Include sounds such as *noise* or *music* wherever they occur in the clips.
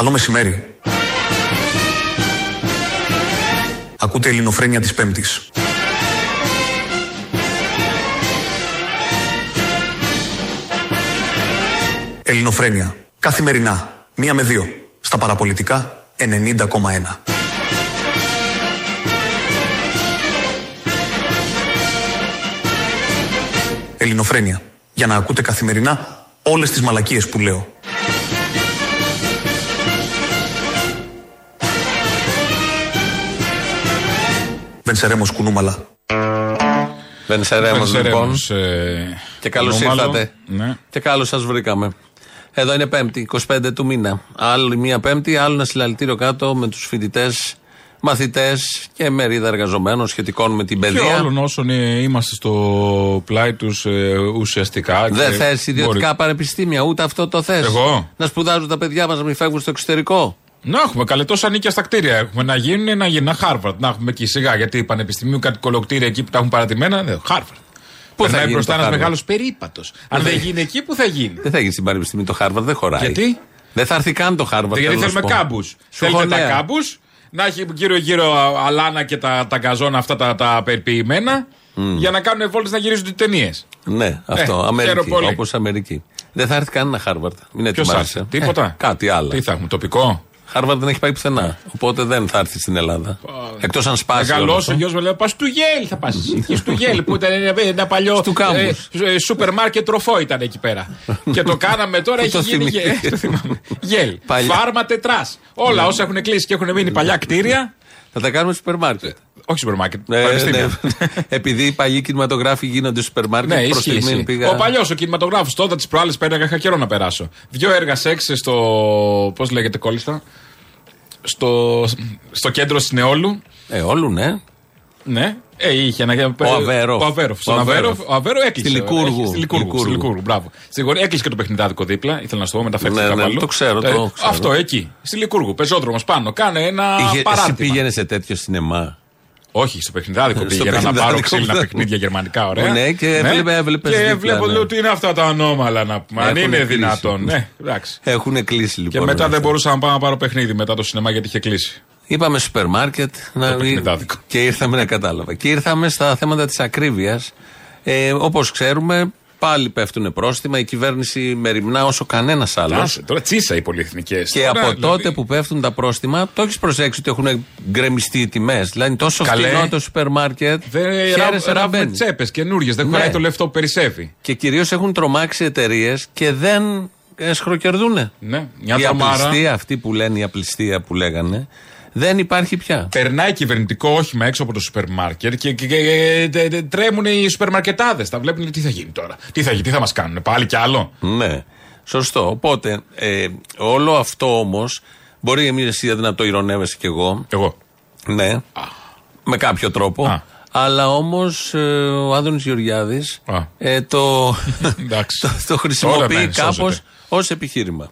Καλό μεσημέρι. Ακούτε ελληνοφρένια της Πέμπτης. Ελληνοφρένια. Καθημερινά. Μία με δύο. Στα παραπολιτικά 90,1. Ελληνοφρένια. Για να ακούτε καθημερινά όλες τις μαλακίες που λέω. Βενσερέμος κουνούμαλα. Βενσερέμος λοιπόν. Βενσερέμος, ε, Και καλώς Κουνούμαλο. ήρθατε. Ναι. Και καλώς σας βρήκαμε. Εδώ είναι Πέμπτη, 25 του μήνα. Άλλη μία Πέμπτη, άλλο ένα συλλαλητήριο κάτω με τους φοιτητές, μαθητές και μερίδα εργαζομένων σχετικών με την Και παιδεία. όλων όσων ε, είμαστε στο πλάι τους ουσιαστικά. Δεν και θες ιδιωτικά μπορεί- πανεπιστήμια, ούτε αυτό το θες. Εγώ; Να σπουδάζουν τα παιδιά μας να μην φεύγουν στο εξωτερικό; Να έχουμε καλέ τόσα ξενοίκιαστα κτίρια. Έχουμε να γίνουν, να γίνει ένα Χάρβαρντ. Να έχουμε εκεί σιγά. Γιατί πανεπιστημίου κάτι κωλοκτίρια εκεί που τα έχουν παρατημένα. δεν- Χάρβαρντ. Πού θα Περνάει γίνει μπροστά το ένας Harvard? μεγάλος περίπατος. Αν δεν γίνει εκεί, πού θα γίνει; Δεν θα γίνει στην πανεπιστήμιο το Χάρβαρντ, δεν χωράει. Γιατί; Δεν θα έρθει καν το Χάρβαρντ. Γιατί θέλω να θέλουμε σου πω. κάμπους. Θέλετε τα Σχολεία. κάμπους, να έχει γύρω-γύρω αλάνα και τα, τα γκαζόνα αυτά τα, τα περιποιημένα για να κάνουν βόλτες να γυρίζουν ταινίες. Ναι, αυτό. Ε, ξέρω Αμερική. πολύ. Όπως Αμερική. Δεν θα έρθει κανένα Χάρβαρντ. Μην Ποιος θα ετοιμάσαι. έρθει, τίποτα. Ε, κάτι άλλο. Τι θα έχουμε, τοπικό; Χάρβαρντ δεν έχει πάει πουθενά. Οπότε δεν θα έρθει στην Ελλάδα. Εκτός αν σπάσει. όλο Μεγαλό αυτό. ο γιος μου λέει: Πας στο Γέλ θα πας. Εκεί στο Γέλ που ήταν ένα, ένα παλιό. Στου κάμπους. ε, ε, σούπερ μάρκετ τροφό ήταν εκεί πέρα. και το κάναμε τώρα, Πού *laughs* έχει το γίνει. γε- θυμήθηκες; ε, το θυμάμαι. Γέλ. Παλιά. Φάρμα τετράς. Όλα όσα έχουν κλείσει και έχουν μείνει παλιά κτίρια. Θα τα κάνουμε σούπερ μάρκετ. Όχι σούπερ μάρκετ. Ε, πανεπιστήμια. ναι. Επειδή οι παλιοί κινηματογράφοι γίνονται σούπερ μάρκετ, Ναι, προς ισχύει. στιγμή ισχύει. πήγα. Ο παλιός, ο κινηματογράφος. Τότε τις προάλλες πέραγα, είχα καιρό να περάσω. Δύο έργα σεξ στο. Πώς λέγεται κόλληστα. Στο, στο κέντρο Συνεόλου. Ε, όλου, ναι. Ναι. Ε, είχε ένα. Ο Αβέροφ. Ο Αβέροφ. Στον Ο Αβέροφ. Αβέροφ. Ο Αβέροφ έκλεισε. Στη Λικούργου. Έχει- Στη Λικούργου. Λικούργου. Στη Λικούργου, μπράβο. Στη γωνία έκλεισε και το παιχνιδάδικο δίπλα. Ήθελα να σου το πω, μεταφέρθηκε Ναι, κάπου ναι, αλλού. το ξέρω, το Ε, ξέρω. Αυτό εκεί. Στη Λικούργου. Πεζόδρομος πάνω. Κάνε ένα Είχε, εσύ παράρτημα. πήγαινε σε τέτοιο σινεμά; Όχι, στο παιχνιδάδικο Στο πήγαινα να πάρω παιχνιδάδικο ξύλινα που- παιχνίδια γερμανικά, ωραία. Ναι, και έβλεπε- έβλεπες Και δίπλα, βλέπω, ναι. λέω, τι είναι αυτά τα ανώμαλα να πούμε. Αν Έχουν είναι κλείσει. δυνατόν. Ναι, εντάξει. Έχουν κλείσει λοιπόν. Και μετά όλα δεν αυτά. μπορούσα να πάω να πάρω παιχνίδι μετά το σινεμά γιατί είχε κλείσει. Είπαμε σούπερ μάρκετ να... παιχνιδάδικο. και ήρθαμε να κατάλαβα. Και ήρθαμε στα θέματα της ακρίβειας. Ε, Όπως ξέρουμε, πάλι πέφτουν πρόστιμα. Η κυβέρνηση μεριμνά όσο κανένας άλλος. Άσε, Τώρα τσίσα οι πολυεθνικές. Και από τότε που πέφτουν τα πρόστιμα, το έχεις προσέξει ότι έχουν γκρεμιστεί οι τιμές; Δηλαδή, τόσο Καλέ. φτηνό το σούπερ μάρκετ. Δεν χαίρεσαι να ράβουν μπαίνει. τσέπες καινούριε. Δεν Ναι. χωράει το λεφτό που περισσεύει. Και κυρίως έχουν τρομάξει εταιρείες και δεν εσχροκερδούν. Ναι, μια η τρομάρα. απληστία αυτή που λένε, η απληστία που λέγανε, δεν υπάρχει πια. Περνάει κυβερνητικό όχημα έξω από το σούπερ μάρκετ και, και, και- τε- τε- τρέμουν οι σούπερ μαρκετάδε. Τα βλέπουν τι θα γίνει τώρα; Τι θα γίνει, τι θα μας κάνουν, πάλι κι άλλο; Ναι, σωστό. Οπότε, ε, όλο αυτό όμως, μπορεί εμείς εσύ δηλαδή, να το ηρωνεύεσαι κι εγώ. Εγώ. Ναι, με κάποιο τρόπο. Α. Αλλά όμως ο Άδωνης Γεωργιάδης Α. ε, το, Εντάξει. το, το Τώρα χρησιμοποιεί ναι, κάπως σώζεται. ως επιχείρημα.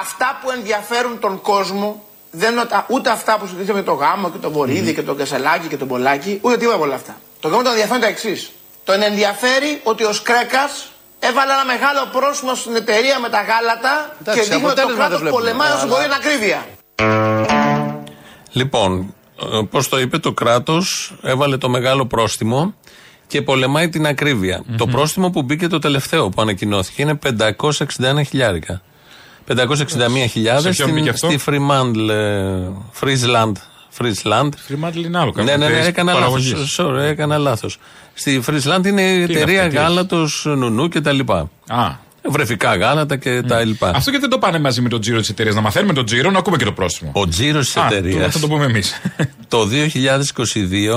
αυτά που ενδιαφέρουν τον κόσμο δεν είναι τα- ούτε αυτά που συζητήσαμε με το γάμο και τον βορίδι και τον κασελάκι και τον πολλάκι, ούτε τίποτα από όλα αυτά. Το γάμο τον ενδιαφέρει το εξής. Τον ενδιαφέρει ότι ο Σκρέκας έβαλε ένα μεγάλο πρόσημο στην εταιρεία με τα γάλατα Εντάξει, και δείχνει ότι το αποτέλεσμα δεν κράτο βλέπουμε, πολεμάει όσο αλλά- μπορεί την ακρίβεια. Λοιπόν, πώς το είπε, το κράτος έβαλε το μεγάλο πρόστιμο και πολεμάει την ακρίβεια. Το πρόστιμο που μπήκε το τελευταίο που ανακοινώθηκε είναι 561 χιλιάρικα. 561 χιλιάδες Σε ποιον μπήκε στην, αυτό; στη Fremantle, ε, Friesland. Friesland. Φρυμάτλ είναι άλλο Ναι, ναι, ναι, έκανα παραγωγής. λάθο. Sorry, έκανα λάθος. Στη Friesland είναι η είναι εταιρεία αυτή, τι γάλατος νουνού και τα λοιπά. Α, Βρεφικά γάλατα και τα λοιπά. αυτό γιατί δεν το πάνε μαζί με τον τζίρο της εταιρείας. Να μαθαίνουμε τον τζίρο, να ακούμε και το πρόστιμο. Ο τζίρος της Α, εταιρείας Θα το πούμε εμείς. *laughs* το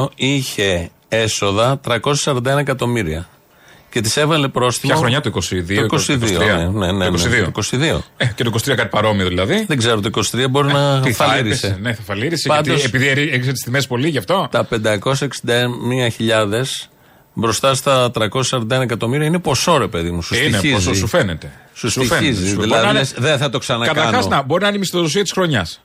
2022 είχε έσοδα 341 εκατομμύρια. Και της έβαλε πρόστιμο. Ποια χρονιά το 22, Το 22, 23. ναι, ναι, ναι, Το ναι, 22. το 22. ε, και το 23 κάτι παρόμοιο δηλαδή. Δεν ξέρω, το 23 μπορεί να Ε, Τι θα φαλήρισε. έπεσε, Ναι, θα φαλήρισε. Πάντως- γιατί, επειδή έριξε τις τιμές πολύ γι' αυτό. Τα 561.000 μπροστά στα 341 εκατομμύρια είναι ποσό, ρε παιδί μου. Σου είναι στοιχίζει. πόσο σου φαίνεται. Σου φαίνεται. στοιχίζει. Σου- μπορεί Δηλαδή, να είναι- λες, δεν θα το ξανακάνω. Καταρχάς, να, μπορεί να είναι η μισθοδοσία της χρονιάς.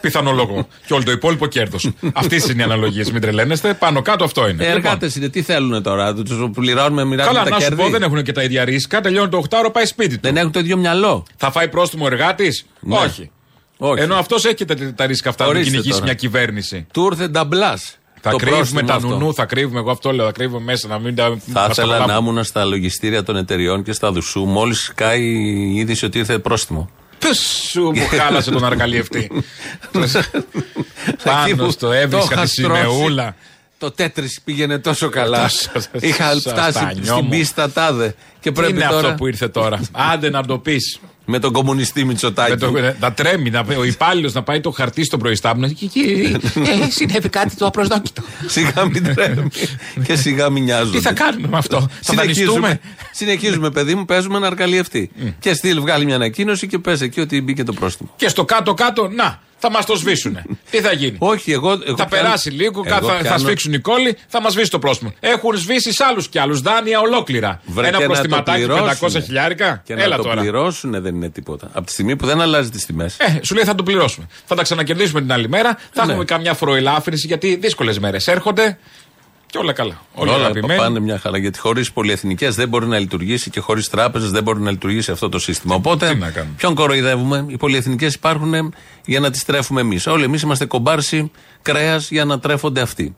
Πιθανό λόγο. και όλο το υπόλοιπο κέρδος. Αυτές είναι οι αναλογίες. Μην τρελαίνεστε. Πάνω κάτω αυτό είναι. Ε, Λοιπόν, Εργάτες είναι, τι θέλουν τώρα, τους πληρώνουμε, μοιράζουμε Καλά, τα να σου κέρδη; πω, δεν έχουν και τα ίδια ρίσκα. Τελειώνει το 8ωρο, πάει σπίτι του. Δεν έχουν το ίδιο μυαλό. Θα φάει πρόστιμο εργάτης; Ναι. Όχι. Όχι. Ενώ αυτός έχει τα, τα ρίσκα αυτά να Ορίστε κυνηγήσει τώρα. μια κυβέρνηση. Του ήρθε νταμπλά. Θα κρύβουμε τα νουνού, θα κρύβουμε. Εγώ αυτό λέω, θα κρύβουμε μέσα να μην τα. Θα μας ήθελα καταλάβουν. να ήμουν στα λογιστήρια των εταιριών και στα δουσού μόλις σκάει η είδηση ότι ήρθε πρόστιμο. Πες σου μου χάλασε τον αργαλιευτή. Πάνω Εκεί που στο το έβρισκα είχα τη στρώσει. σημεούλα. Το τέτρι πήγαινε τόσο καλά. Τόσο, Είχα στα φτάσει στανιό στην μου. πίστα τάδε. Και Τι πρέπει είναι τώρα αυτό που ήρθε τώρα; Άντε να το πεις. Με τον κομμουνιστή Μητσοτάκη. Με το, να τρέμει, να, ο υπάλληλος να πάει το χαρτί στον προϊστάμενο. Και εκεί ε, συνέβη κάτι το απροσδόκητο. Σιγά μην τρέμει. και σιγά μην νοιάζονται. Τι θα κάνουμε με αυτό, θα Συνεχίζουμε, δανειστούμε; συνεχίζουμε, παιδί μου, παίζουμε ένα αργαλιευτή. και στείλ, βγάλει μια ανακοίνωση και πες εκεί ότι μπήκε το πρόστιμο. Και στο κάτω-κάτω, να, θα μας το σβήσουν. Τι θα γίνει; Όχι, εγώ. εγώ Θα κάνω- περάσει λίγο, εγώ θα, θα κάνω- σφίξουν οι κόλλοι, θα μας σβήσει το πρόστιμο. Έχουν σβήσει σ' άλλους κι άλλους δάνεια ολόκληρα. Βρε, Ένα και να το προστιματάκι 500 πληρώσουνε. χιλιάρικα. Και να Έλα το τώρα. πληρώσουν δεν είναι τίποτα. Από τη στιγμή που δεν αλλάζει τις τιμές. Ε, σου λέει θα το πληρώσουμε. Θα τα ξανακερδίσουμε την άλλη μέρα. Θα Ναι. έχουμε καμιά φοροελάφρυνση γιατί δύσκολες μέρες έρχονται. Και όλα καλά. Όλοι Όλα αγαπημένοι. πάνε μια χαρά. Γιατί χωρίς πολυεθνικές δεν μπορεί να λειτουργήσει και χωρίς τράπεζες δεν μπορεί να λειτουργήσει αυτό το σύστημα. Οπότε, τι να κάνουμε; ποιον κοροϊδεύουμε; Οι πολυεθνικές υπάρχουν για να τις τρέφουμε εμείς. Όλοι εμείς είμαστε κομπάρσι κρέας για να τρέφονται αυτοί.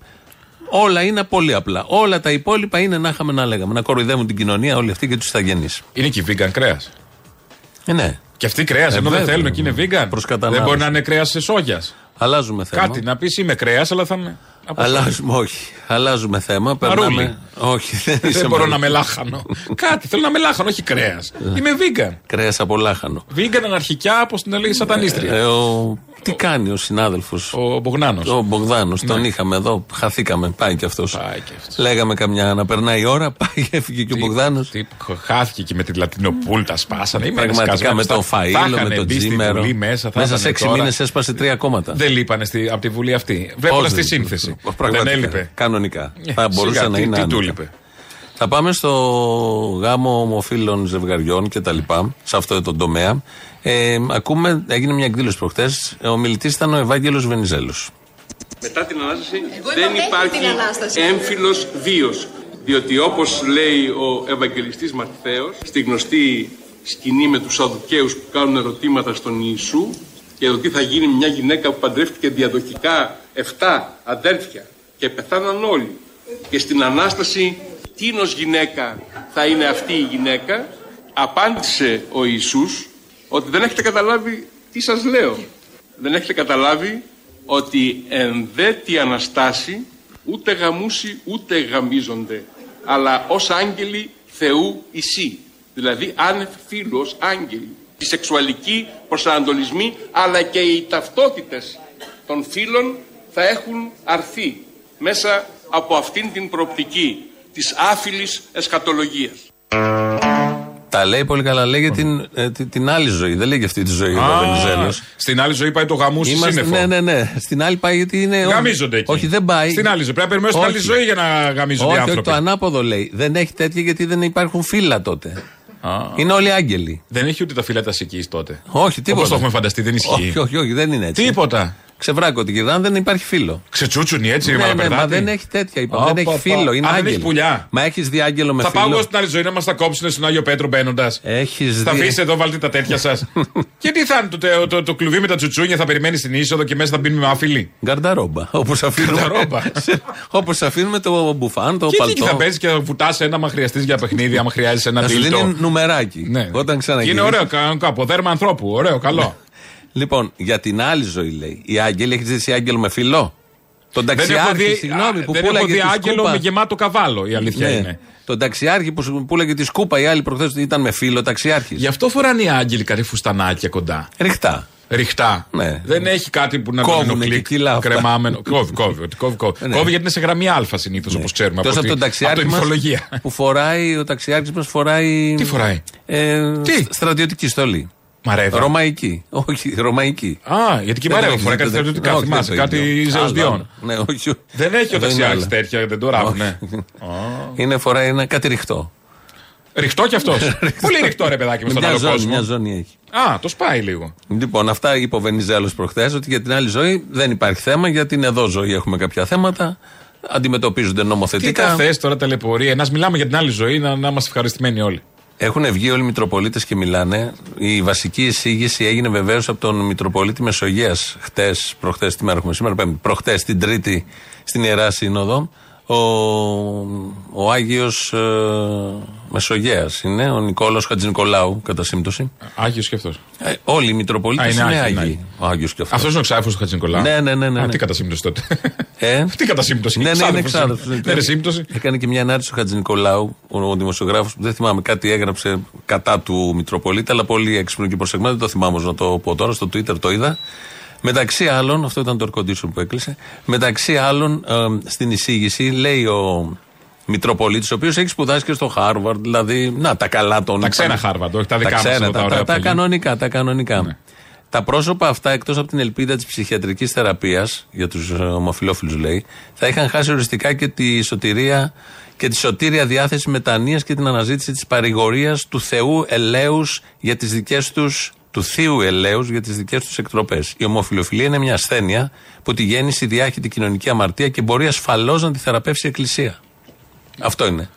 Όλα είναι πολύ απλά. Όλα τα υπόλοιπα είναι να είχαμε να λέγαμε. Να κοροϊδεύουν την κοινωνία όλοι αυτοί και τους ηθαγενεί. Είναι και vegan κρέας. Ε, ναι. Και αυτοί κρέας, ενώ δεν βέβαια. θέλουν και είναι vegan. Προς κατανάλωση. Δεν μπορεί να είναι κρέας σε σόγιας. Αλλάζουμε θέμα. Κάτι να πεις είμαι κρέας, αλλά θα είμαι. Από σόγια. Αλλάζουμε, όχι. Αλλάζουμε θέμα. Μαρούλι. Περνάμε. Όχι, δεν είσαι Δεν μπορώ μαρούλι. να με λάχανο. Κάτι, θέλω να με λάχανο, όχι κρέας. Είμαι vegan. Κρέας από λάχανο. Vegan αναρχικιά, όπως την έλεγε σατανίστρια. Ε, ο... Τι κάνει ο συνάδελφος; Ο Μπογνάνο. Ο Μπογδάνος, τον είχαμε εδώ, χαθήκαμε. Πάει και αυτός. Ναι. Πάει κι αυτός. Λέγαμε καμιά να περνάει η ώρα, *laughs* πάει έφυγε και ο Μπογδάνος. Τι, χάθηκε και με την Λατινοπούλ τα σπάσανε. Είμαι Πραγματικά σκασμένος. με Θα- τον θα Φαΐλο, είχαν με τον μπει στη Τζίμερο. Βουλή μέσα, θα Μέσα σε ήταν έξι τώρα. μήνες έσπασε τρία κόμματα. Δεν λείπανε στη, από τη Βουλή αυτή. Βλέποντας Πώς τη δεν- σύνθεση. Πραγματικά, Δεν έλειπε. Κανονικά. Ε, Θα μπορούσε σιγά, να τι- είναι. Τι του άνετα. λείπε. Θα πάμε στο γάμο ομοφύλων ζευγαριών και τα λοιπά, σε αυτό το τομέα. Ε, ακούμε, έγινε μια εκδήλωση προχτές, ο μιλητής ήταν ο Ευάγγελος Βενιζέλος. Μετά την Ανάσταση Εγώ δεν είμαι μέχρι την υπάρχει Ανάσταση. έμφυλος βίος. Διότι όπως λέει ο Ευαγγελιστής Ματθαίος, στη γνωστή σκηνή με τους Σαδουκαίους που κάνουν ερωτήματα στον Ιησού για το τι θα γίνει με μια γυναίκα που παντρεύτηκε διαδοχικά 7 αδέρφια και πεθάναν όλοι. Και στην Ανάσταση τίνος γυναίκα θα είναι αυτή η γυναίκα, απάντησε ο Ιησούς ότι δεν έχετε καταλάβει τι σας λέω. Δεν έχετε καταλάβει ότι εν δε τη Αναστάση ούτε γαμούσι ούτε γαμίζονται αλλά ως άγγελοι Θεού ισί δηλαδή άνευ φίλου άγγελοι οι σεξουαλικοί προσανατολισμοί αλλά και οι ταυτότητες των φίλων θα έχουν αρθεί μέσα από αυτήν την προοπτική της άφιλης εσκατολογίας. Τα λέει πολύ καλά, λέει για την, ε, την, την άλλη ζωή, δεν λέει για αυτή τη ζωή ο Α, Βενιζέλος. Στην άλλη ζωή πάει το γαμούσι Είμαστε, σύννεφο. ναι, ναι, ναι. Στην άλλη πάει γιατί είναι. Γαμίζονται εκεί. Όχι, δεν πάει. Στην άλλη ζωή. Πρέπει να περιμένουμε στην άλλη Όχι. ζωή για να γαμίζονται οι Όχι, όχι, άνθρωποι. το ανάποδο λέει. Δεν έχει τέτοια γιατί δεν υπάρχουν φύλλα τότε. Α. Είναι όλοι άγγελοι. Δεν έχει ούτε τα φύλλα τα εκεί τότε. Όχι, τίποτα. Όπως το έχουμε φανταστεί, δεν ισχύει. Όχι, όχι, όχι, δεν είναι έτσι. Τίποτα. Ξεβράκω την κυρδάνε, δεν υπάρχει φίλο. Ξετσούτσουνι έτσι, Ναι, ναι, μαλαπερδάτη. μα δεν έχει τέτοια. Είπα. Ω, δεν πα, έχει πα. φίλο. Είναι Α, δεν άγγελο. έχει πουλιά. Μα έχεις δει άγγελο με Θα φίλο; πάω εγώ στην άλλη ζωή να μας τα κόψουν στον Άγιο Πέτρο μπαίνοντας. Έχεις Θα δει. αφήσετε εδώ, βάλτε τα τέτοια σας. *laughs* και τι θα είναι το, το, το, το κλουβί με τα τσουτσούνια, θα περιμένει στην είσοδο και μέσα θα μπίνουμε άφιλοι; Γκαρνταρόμπα. Όπως αφήνουμε, Γκαρνταρόμπα. *laughs* όπως αφήνουμε το μπουφάν, το Και εκεί παλτό. θα παίζεις και θα βουτάς ένα άμα χρειαστείς για παιχνίδι, άμα χρειάζεσαι ένα Να σου τίλτο. δίνει νουμεράκι. Ναι. Όταν Και ξαναγυρίσει. είναι ωραίο, κανονικό, από δέρμα ανθρώπου. Ωραίο, καλό. Λοιπόν, για την άλλη ζωή λέει. Οι άγγελοι, έχεις ζήσει άγγελο με φιλό. Τον δεν έχω ταξιάρχη, δει, συγγνώμη, που δεν έχω πουλάγε δει τη άγγελο σκούπα. με γεμάτο καβάλο, η αλήθεια Ναι. είναι. Τον ταξιάρχη που σου πουλάγε τη σκούπα, η άλλη προχθές ήταν με φίλο ταξιάρχης. Γι' αυτό φοράνε οι άγγελοι κάτι φουστανάκια κοντά. Ριχτά. Ριχτά. Ναι. Δεν έχει κάτι που να Κόβουνε το είναι και κλικ κιλά αυτά. κρεμάμενο. Κόβει, κόβει. ότι Κόβει, κόβει. Ναι. Κόβει γιατί είναι σε γραμμή Α συνήθως όπως ξέρουμε. Εκτός από, από τη- τον από ταξιάρχη την μας, μυθολογία. που φοράει, ο ταξιάρχης μας φοράει. Τι φοράει; Ε, Τι; σ- Στρατιωτική στολή. Μαρέβα. Ρωμαϊκή. Όχι, ρωμαϊκή. Α, γιατί και Δεν μαρέβα το φοράει έχεις κάτι δει, στρατιωτικά. όχι, Θυμάσαι, δεν το κάτι ίδιο. ζεωσδιών. Άλλο, Ναι, όχι. Δεν έχει ο Εδώ είναι ταξιάρχη άλλα. τέτοια, δεν το ράφουνε. Είναι φοράει ένα κάτι ριχτό. Ριχτό κι αυτός. *laughs* Πολύ ριχτό ρε παιδάκι μου στον Μια άλλο ζώνη, μια κόσμο. ζώνη έχει. Α, το σπάει λίγο. Λοιπόν, αυτά είπε ο Βενιζέλος προχθές, ότι για την άλλη ζωή δεν υπάρχει θέμα, για την εδώ ζωή έχουμε κάποια θέματα. Αντιμετωπίζονται Τι νομοθετικά. τα θες τώρα ταλαιπωρία. Να μιλάμε για την άλλη ζωή, να, να είμαστε ευχαριστημένοι όλοι. Έχουν βγει όλοι οι Μητροπολίτες και μιλάνε. Η βασική εισήγηση έγινε βεβαίως από τον Μητροπολίτη Μεσογείας χτες, προχτές, τι μέρα έχουμε σήμερα, πέμπτη, προχτές την Τρίτη στην Ιερά Σύνοδο. Ο, ο Άγιος ε, Μεσογεία είναι, ο Νικόλαος Χατζηνικολάου, κατά σύμπτωση. Άγιος και αυτός. Ε, όλοι οι Μητροπολίτες Α, είναι είναι, Άγιοι, Άγιοι. ναι. Ο Άγιος και αυτός. Αυτός είναι ο ξάφος του Χατζηνικολάου. Ναι, ναι, ναι, ναι, Α, ναι. τι κατά σύμπτωση τότε. Ε; *laughs* Τι κατά σύμπτωση. Ναι, ναι, είναι Ξάδερφος εξάδελφο. Δεν είναι σύμπτωση. Έκανε και μια ανάρτηση ο Χατζη Νικολάου, ο, ο δημοσιογράφος, δεν θυμάμαι, κάτι έγραψε κατά του Μητροπολίτη, αλλά πολύ έξυπνο και προσεγμένο. Δεν το θυμάμαι όμως να το πω τώρα, στο Twitter το είδα. Μεταξύ άλλων, αυτό ήταν το air condition που έκλεισε. Μεταξύ άλλων, ε, στην εισήγηση λέει ο Μητροπολίτης, ο οποίος έχει σπουδάσει και στο Χάρβαρντ, δηλαδή, να τα καλά των. Τα ξένα Χάρβαρντ, όχι τα δικά μας ξένα, εδώ, τα τα, ωραία τα, που τα γίνουν. κανονικά, τα κανονικά. Ναι. Τα πρόσωπα αυτά, εκτός από την ελπίδα της ψυχιατρικής θεραπείας, για τους ομοφυλόφιλους λέει, θα είχαν χάσει οριστικά και τη σωτηρία και τη σωτήρια διάθεση μετανία και την αναζήτηση της παρηγορίας του Θεού ελέους για τις δικές τους του θείου ελέους για τις δικές τους εκτροπές. Η ομοφιλοφιλία είναι μια ασθένεια που τη γέννησε η διάχυτη κοινωνική αμαρτία και μπορεί ασφαλώς να τη θεραπεύσει η Εκκλησία. Αυτό είναι.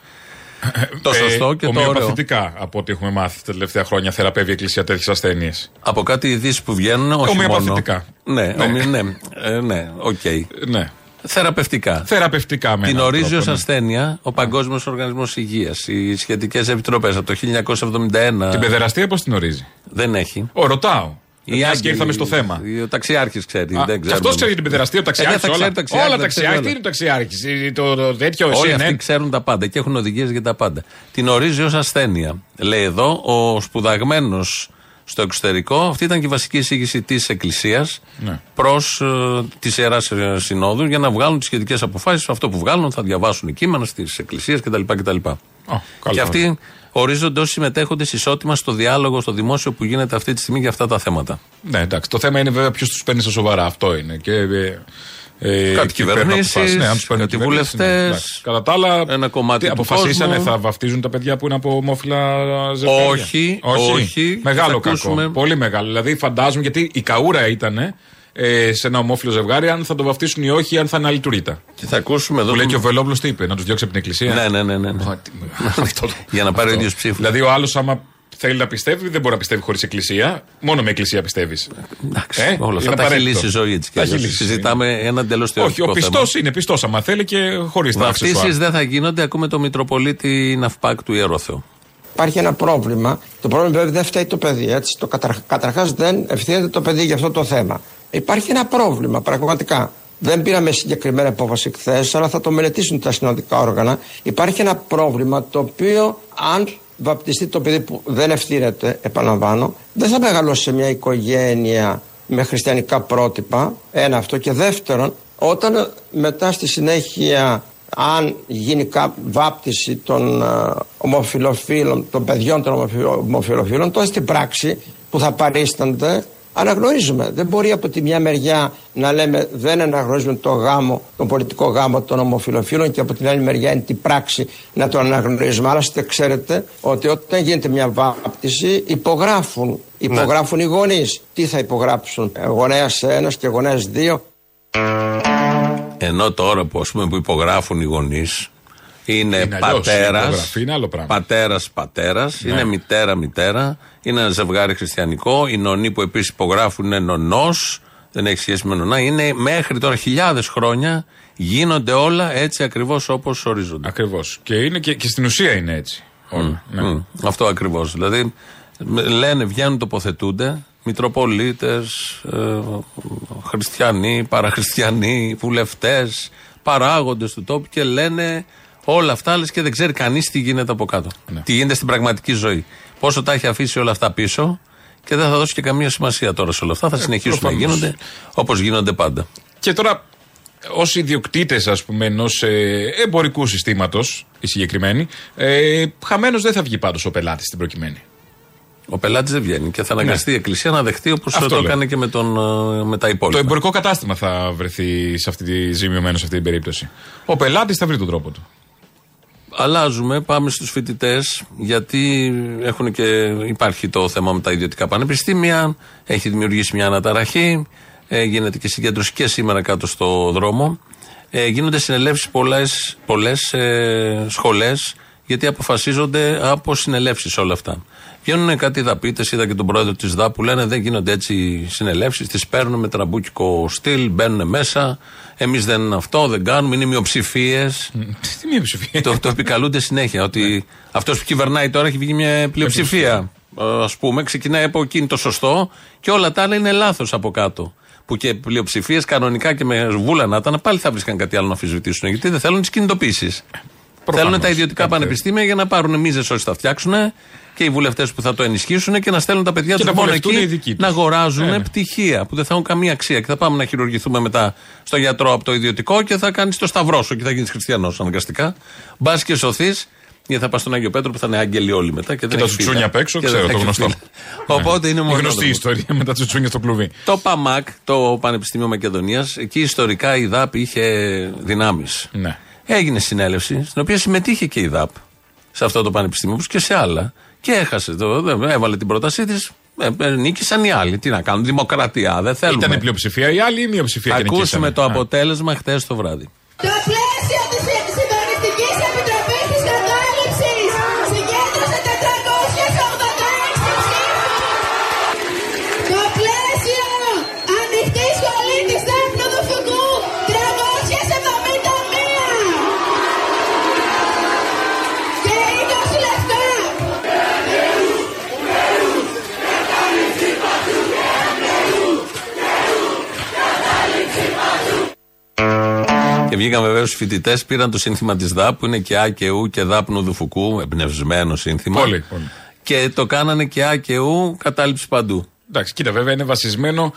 το σωστό και το ωραίο. Ομοιοπαθητικά από ό,τι έχουμε μάθει τα τελευταία χρόνια θεραπεύει η Εκκλησία τέτοιες ασθένειες. Από κάτι ειδήσεις που βγαίνουν, όχι μόνο. Ομοιοπαθητικά. Ναι, Ναι. ομοι- ναι, ε, ναι, οκ. Ναι. Θεραπευτικά. Θεραπευτικά με Την έναν ορίζει ως τρόπο, ναι. ασθένεια ο Παγκόσμιος Οργανισμός Υγείας. Οι σχετικές επιτροπές από το 1971. Την παιδεραστία πώς την ορίζει; Δεν έχει. Ο, ρωτάω. Οι Μιας και Άγγελοι- ήρθαμε στο θέμα. Ο ταξιάρχης ξέρει. Α, δεν και ξέρουμε. αυτό ξέρει την παιδεραστία, ο Ε, ναι, ταξιάρχης. θα ξέρει όλα το ταξιάρχης, όλα θα ξέρει ταξιάρχη. όλα. Τι είναι ο ταξιάρχης. Το, το τέτοιο, Όλοι CNN. αυτοί ξέρουν τα πάντα και έχουν οδηγίες για τα πάντα. Την ορίζει ως ασθένεια. Λέει εδώ ο σπουδαγμένος στο εξωτερικό. Αυτή ήταν και η βασική εισήγηση της Εκκλησίας Ναι. προς ε, της Ιεράς Συνόδου για να βγάλουν τις σχετικές αποφάσεις. Αυτό που βγάλουν θα διαβάσουν κείμενα στις εκκλησίες κτλ. κτλ. Ω, καλό. Και αυτοί ορίζονται ω συμμετέχοντε ισότιμα στο διάλογο, στο δημόσιο που γίνεται αυτή τη στιγμή για αυτά τα θέματα. Ναι, εντάξει. Το θέμα είναι βέβαια ποιος τους παίρνει στα σοβαρά. Αυτό είναι. Και, ε, ε, Κάτι και παίρνουν κυβερνήσεις, αποφάσεις. Ναι, αν τους παίρνουν κάτι κυβερνήσεις, ναι, βουλευτές, εντάξει. Κατά τα άλλα, ένα κομμάτι τι, του αποφασίσανε, κόσμου. θα βαφτίζουν τα παιδιά που είναι από ομόφυλα ζευγάρια; Όχι, όχι. Μεγάλο Θα κακό. ακούσουμε. Πολύ μεγάλο. Δηλαδή, φαντάζομαι γιατί η καούρα ήταν ε, σε ένα ομόφυλο ζευγάρι αν θα το βαφτίσουν ή όχι, αν θα είναι άλλη τουρίτα. Και θα ακούσουμε εδώ. Που λέει τον- και ο Βελόπουλος τι είπε, να τους διώξει από την εκκλησία. Ναι, ναι, ναι. ναι, ναι. Α, τι- Αυτό *laughs* το- Για να πάρει ο αυτό. ίδιος ψήφους. Δηλαδή, ο άλλος, άμα θέλει να πιστεύει, δεν μπορεί να πιστεύει χωρίς εκκλησία. Μόνο με εκκλησία πιστεύεις. Εντάξει, Ε, όλα αυτά είναι τα έχει απαραίτητο. λύσει η ζωή έτσι κι Τα έχει αλλιώς. λύσει. Συζητάμε ένα εντελώς Όχι, θεωρητικό ο θέμα. πιστός είναι πιστός, άμα θέλει και χωρίς τα Βαφτίσεις αξεσουάρ. δεν θα γίνονται. Ακούμε το Μητροπολίτη Ναυπάκ του Ιερό Θεού. Υπάρχει ένα πρόβλημα. Το πρόβλημα βέβαια δεν φταίει το παιδί. Έτσι. Το καταρχ... Καταρχάς δεν ευθύνεται το παιδί για αυτό το θέμα. Υπάρχει ένα πρόβλημα πραγματικά. Δεν πήραμε συγκεκριμένη απόφαση χθες, αλλά θα το μελετήσουν τα συνοδικά όργανα. Υπάρχει ένα πρόβλημα το οποίο, αν βαπτιστεί το παιδί που δεν ευθύνεται, επαναλαμβάνω, δεν θα μεγαλώσει σε μια οικογένεια με χριστιανικά πρότυπα. Ένα αυτό. Και δεύτερον, όταν μετά στη συνέχεια αν γίνει κά- βάπτιση των ε, ομοφιλοφίλων, των παιδιών των ομοφιλο- ομοφιλοφίλων, τότε στην πράξη που θα παρίστανται αναγνωρίζουμε. Δεν μπορεί από τη μια μεριά να λέμε δεν αναγνωρίζουμε το γάμο, τον πολιτικό γάμο των ομοφιλοφίλων και από την άλλη μεριά είναι την πράξη να το αναγνωρίζουμε. Άλλωστε ξέρετε ότι όταν γίνεται μια βάπτιση υπογράφουν, υπογράφουν οι γονείς. Τι θα υπογράψουν, γονέας ένας και γονέας δύο; Ενώ τώρα που, ας πούμε, που υπογράφουν οι γονείς είναι, Είναι αλλιώς, η πατέρας. υπογραφή είναι άλλο πράγμα. Πατέρας, πατέρας. Ναι. Είναι μητέρα, μητέρα. Είναι ένα ζευγάρι χριστιανικό. Οι νονοί που επίσης υπογράφουν είναι νονός. Δεν έχει σχέση με νονά. Είναι μέχρι τώρα χιλιάδες χρόνια γίνονται όλα έτσι ακριβώς όπως ορίζονται. Ακριβώς. Και, είναι και, και στην ουσία είναι έτσι. Όλα. Ναι. Μμ, αυτό ακριβώς. Δηλαδή, με- λένε, βγαίνουν, τοποθετούνται Μητροπολίτες, ε, χριστιανοί, παραχριστιανοί, βουλευτές, παράγοντες του τόπου και λένε όλα αυτά, λες και δεν ξέρει κανείς τι γίνεται από κάτω. Ναι. Τι γίνεται στην πραγματική ζωή. Πόσο τα έχει αφήσει όλα αυτά πίσω και δεν θα δώσει και καμία σημασία τώρα σε όλα αυτά. Θα συνεχίσουν να Ε, προφανώς. γίνονται όπως γίνονται πάντα. Και τώρα, ως ιδιοκτήτες, ας πούμε, ενός ε, εμπορικού συστήματος, οι συγκεκριμένοι, ε, χαμένος δεν θα βγει πάντως ο πελάτης στην προκειμένη. Ο πελάτης δεν βγαίνει και θα αναγκαστεί η Εκκλησία να δεχτεί όπως Ναι. Αυτό το λέω. έκανε και με, τον, ε, με τα Το υπόλοιπα. εμπορικό κατάστημα θα βρεθεί σε αυτή τη ζημιωμένο σε αυτή την περίπτωση. Ο πελάτης θα βρει τον τρόπο του. Αλλάζουμε, πάμε στους φοιτητές, γιατί έχουν και, υπάρχει το θέμα με τα ιδιωτικά πανεπιστήμια, έχει δημιουργήσει μια αναταραχή, ε, γίνεται και συγκέντρωση και σήμερα κάτω στο δρόμο. Ε, γίνονται συνελεύσεις πολλές, πολλές ε, σχολές Γιατί αποφασίζονται από συνελεύσεις όλα αυτά. Βγαίνουν κάτι δαπίτες, είδα και τον πρόεδρο της ΔΑΠ που λένε δεν γίνονται έτσι συνελεύσεις, τις παίρνουν με τραμπούκικο στυλ, μπαίνουν μέσα. Εμείς δεν αυτό, δεν κάνουμε, είναι μειοψηφίες. Τι μειοψηφία. το, το επικαλούνται συνέχεια. Ότι αυτός που κυβερνάει τώρα έχει βγει μια πλειοψηφία. Α πούμε, ξεκινάει από εκείνη το σωστό και όλα τα άλλα είναι λάθος από κάτω. Που και πλειοψηφίες κανονικά και με βούλα να ήταν, πάλι θα βρίσκαν κάτι άλλο να αμφισβητήσουν. Γιατί δεν θέλουν τις κινητοποιήσεις. Προφανώς. Θέλουν τα ιδιωτικά Κάτι πανεπιστήμια για να πάρουν μίζες όσοι θα φτιάξουν και οι βουλευτές που θα το ενισχύσουν και να στέλνουν τα παιδιά Και τους να μόνο βολευτούν οι εκεί δικοί τους. να αγοράζουν Ε, ναι. πτυχία που δεν θα έχουν καμία αξία. Και θα πάμε να χειρουργηθούμε μετά στο γιατρό από το ιδιωτικό και θα κάνεις το σταυρό σου και θα γίνεις χριστιανός αναγκαστικά. Μπας και σωθείς, γιατί θα πας στον Άγιο Πέτρο που θα είναι άγγελοι όλοι μετά. Και, δεν τα έχεις τσουτσούνια φίλα. απ' έξω, Και δεν ξέρω θα το έχεις γνωστό. φίλα. Οπότε είναι Η μόνος. γνωστή ιστορία με τα τσουτσούνια στο κλουβί. Το ΠΑΜΑΚ, το Πανεπιστήμιο Μακεδονίας, εκεί ιστορικά η ΔΑΠ είχε δυνάμεις. Ναι. Έγινε συνέλευση, στην οποία συμμετείχε και η ΔΑΠ σε αυτό το πανεπιστήμιο, όπως και σε άλλα. Και έχασε. Το, δεν- έβαλε την πρότασή της. Ε, ε, νίκησαν οι άλλοι. Τι να κάνουν, δημοκρατία. Δεν θέλουμε. Ήταν πλειοψηφία η άλλη ή μειοψηφία Θα και ακούσουμε νικήσανε. το Α. αποτέλεσμα χτες το βράδυ. Το πλαίσιο της Και βγήκαν βεβαίως οι φοιτητές, πήραν το σύνθημα της ΔΑΠ, που είναι και Α και Ου και ΔΑΠ Νουδουφουκού, εμπνευσμένο σύνθημα. Πολύ, πολύ. Και το κάνανε και Α και Ου, κατάληψη παντού. Εντάξει, κοίτα, βέβαια είναι βασισμένο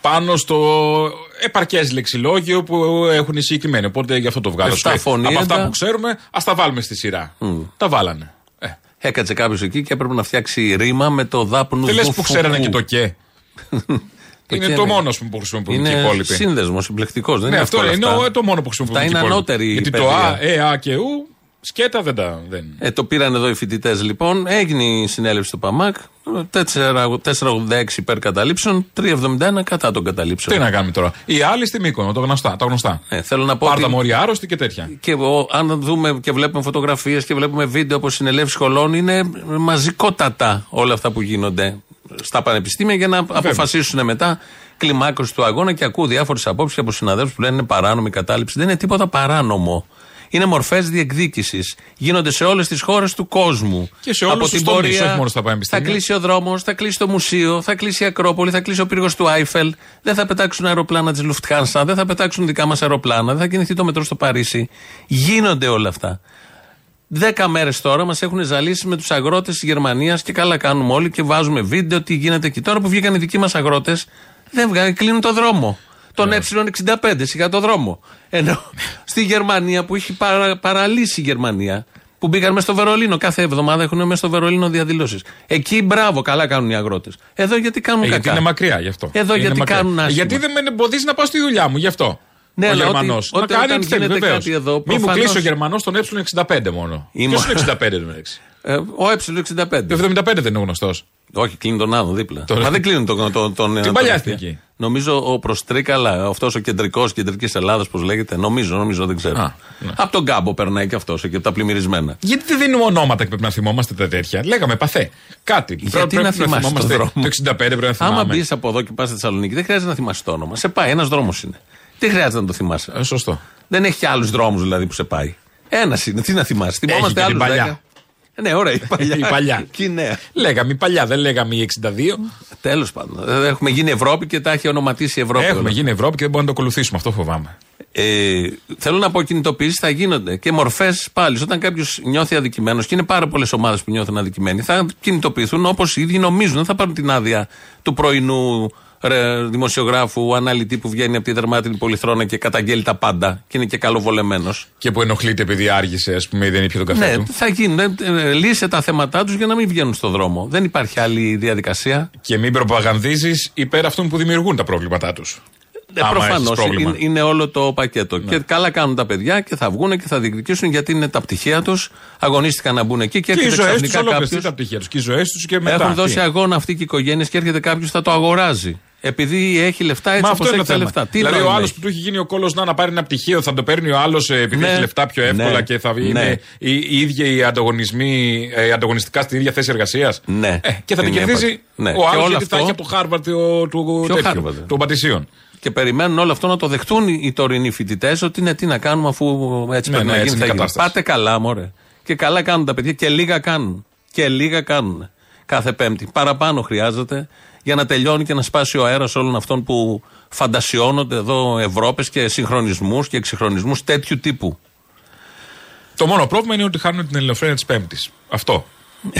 πάνω στο επαρκές λεξιλόγιο που έχουν οι συγκεκριμένοι. Οπότε γι' αυτό το βγάζω. Εφτά Σου λέει, Από φωνήεντα. αυτά που ξέρουμε, ας τα βάλουμε στη σειρά. Τα βάλανε. Ε, Έκατσε κάποιος εκεί και έπρεπε να φτιάξει ρήμα με το ΔΑΠ δεν Νουδουφουκού. λες που ξέρανε και το *laughs* και. Είναι και το ναι. μόνος που χρησιμοποιούν και οι Είναι υπόλοιποι. σύνδεσμος, συμπλεκτικό. Δεν Ναι, είναι αυτό εύκολα είναι αυτά. ο- το μόνο που χρησιμοποιούν Αυτά και οι είναι υπόλοιποι. ανώτερη Γιατί το παιδεία. Α, Ε, Α και Ου, σκέτα δεν τα. Δεν... Ε, το πήραν εδώ οι φοιτητές λοιπόν. Έγινε η συνέλευση στο ΠΑΜΑΚ. 486 υπέρ καταλήψεων, 371 κατά των καταλήψεων. Τι να κάνουμε τώρα. Οι άλλοι στη Μύκονο, το γνωστά. Τα γνωστά. Ε, θέλω να πω Πάρτα ότι μόρια άρρωστοι και τέτοια. και ο- αν δούμε και βλέπουμε φωτογραφίες και βλέπουμε βίντεο από συνελεύσεις σχολών, είναι μαζικότατα όλα αυτά που γίνονται στα πανεπιστήμια για να αποφασίσουν μετά κλιμάκωση του αγώνα και ακούω διάφορες απόψεις από συναδέλφους που λένε είναι παράνομη κατάληψη. Δεν είναι τίποτα παράνομο. Είναι μορφές διεκδίκησης. Γίνονται σε όλες τις χώρες του κόσμου. Και σε όλους Από τους την τομείς, πορεία όχι μόνο στα πανεπιστήμια. Θα κλείσει ο δρόμος, θα κλείσει το μουσείο, θα κλείσει η Ακρόπολη, θα κλείσει ο πύργος του Άιφελ. Δεν θα πετάξουν αεροπλάνα της Λουφτχάνσα, δεν θα πετάξουν δικά μας αεροπλάνα, δεν θα κινηθεί το μετρό στο Παρίσι. Γίνονται όλα αυτά. Δέκα μέρες τώρα μας έχουν ζαλίσει με τους αγρότες της Γερμανίας και καλά κάνουμε όλοι και βάζουμε βίντεο τι γίνεται εκεί. Τώρα που βγήκαν οι δικοί μας αγρότες, δεν βγαίνουν, κλείνουν το δρόμο. Τον ε65 σιγά το δρόμο. Ενώ *laughs* στη Γερμανία που έχει παρα, παραλύσει η Γερμανία, που μπήκαν μέσα στο Βερολίνο, κάθε εβδομάδα έχουν μέσα στο Βερολίνο διαδηλώσεις. Εκεί μπράβο, καλά κάνουν οι αγρότες. Εδώ γιατί κάνουν Ε, γιατί κακά. είναι μακριά γι' αυτό. Εδώ Είναι γιατί μακριά. κάνουν άσχημα. Γιατί δεν με εμποδίζει να πάω στη δουλειά μου, γι' αυτό. Ναι, ο αλλά ότι- Γερμανός. Να ότι κάνει όταν ό,τι θέλει, γίνεται βεβαίως. κάτι εδώ, Μην μου προφανώς- κλείσει ο Γερμανός τον ε65 μόνο. Είμαι- Ποιος είναι 65 το μεταξύ. Ε, ο ε65. Το 75 δεν είναι γνωστός. Όχι, κλείνει τον άλλο δίπλα. Τον- Μα δεν κλείνουν τον. τον, τον Την τον- παλιά τον- εθνική. Νομίζω ο Προστρίκαλα, αυτός ο κεντρικός κεντρικής Ελλάδας, πώς λέγεται, νομίζω, νομίζω δεν ξέρω. Α, ναι. Από τον κάμπο περνάει και αυτός και από τα πλημμυρισμένα. Γιατί δεν δίνουμε ονόματα και πρέπει να θυμόμαστε τα τέτοια. Λέγαμε παθέ. Κάτι. Γιατί να θυμάσαι τον θυμόμαστε. δρόμο. Το 65 πρέπει να θυμάμαι. Άμα μπεις από εδώ και πας στη Θεσσαλονίκη, δεν χρειάζεται να θυμάσαι το όνομα. Σε πάει, ένας δρόμος είναι. Τι χρειάζεται να το θυμάσαι; Ε, σωστό. Δεν έχει άλλους δρόμους δηλαδή που σε πάει. Ένας είναι, τι να θυμάσαι. Έχει Θυμόμαστε και την άλλους παλιά. 10. Ε, Ναι, ωραία, η παλιά. *laughs* Η παλιά. *laughs* Και η νέα. Λέγαμε η παλιά, δεν λέγαμε η 62. Τέλος πάντων. Ε, Έχουμε γίνει Ευρώπη και τα έχει ονοματίσει η Ευρώπη. Έχουμε όλα. γίνει Ευρώπη και δεν μπορούμε να το ακολουθήσουμε. Αυτό φοβάμαι. Ε, θέλω να πω κινητοποιήσεις θα γίνονται και μορφές πάλι. Όταν κάποιος νιώθει αδικημένος, και είναι πάρα πολλές ομάδες που νιώθουν αδικημένοι, θα κινητοποιηθούν όπως οι ίδιοι νομίζουν. Δεν θα πάρουν την άδεια του πρωινού ρε, δημοσιογράφου, αναλυτή που βγαίνει από τη δερμάτινη πολυθρόνα και καταγγέλει τα πάντα και είναι και καλοβολεμένος. Και που ενοχλείται επειδή άργησε, ας πούμε, ή δεν ήπια τον καφέ Ναι, του. θα γίνει. Ε, ε, Λύσε τα θέματα τους για να μην βγαίνουν στον δρόμο. Δεν υπάρχει άλλη διαδικασία. Και μην προπαγανδίζεις υπέρ αυτών που δημιουργούν τα προβλήματά τους. Ε, Προφανώς είναι, είναι όλο το πακέτο. Και καλά κάνουν τα παιδιά και θα βγουν και θα διεκδικήσουν γιατί είναι τα πτυχία τους. Αγωνίστηκαν να μπουν εκεί και Και οι έρχεται ζωές τους ξαφνικά όλε κάποιο. τα πτυχία τους. Και οι ζωές τους και μετά. Έχουν δώσει Τι; αγώνα αυτοί και οι οικογένειες και έρχεται κάποιος θα το αγοράζει. Επειδή έχει λεφτά, έτσι Μα όπως αυτό είναι έχει το τα θέμα. λεφτά. Τι δηλαδή, ο νόημα άλλος έχει; που του έχει γίνει ο κώλος να, να πάρει ένα πτυχίο, θα το παίρνει ο άλλος επειδή Ναι. έχει λεφτά πιο εύκολα Ναι. και θα Ναι. είναι οι, οι ίδιοι οι ανταγωνισμοί ε, ανταγωνιστικά στην ίδια θέση εργασίας. Ναι. Ε, και θα την Είναι κερδίσει έπα- ναι. ο Και άλλος όλο γιατί θα αυτό- έχει από το Χάρβαρντ του, του, Ποιο τέτοιου, Harvard? των Πατησίων. Και περιμένουν όλο αυτό να το δεχτούν οι οι τωρινοί φοιτητές ότι είναι τι να κάνουμε αφού έτσι Ναι, πρέπει ναι, να έτσι γίνει. είναι Θα η γίνει. κατάσταση. Πάτε καλά, μωρέ. Και καλά κάνουν τα παιδιά και λίγα κάνουν. Και λίγα κάνουν. Κάθε Πέμπτη. Παραπάνω χρειάζεται για να τελειώνει και να σπάσει ο αέρας όλων αυτών που φαντασιώνονται εδώ Ευρώπες και συγχρονισμούς και εξυγχρονισμούς τέτοιου τύπου. Το μόνο πρόβλημα είναι ότι χάνουν την ελληνοφρένεια της Πέμπτης. Αυτό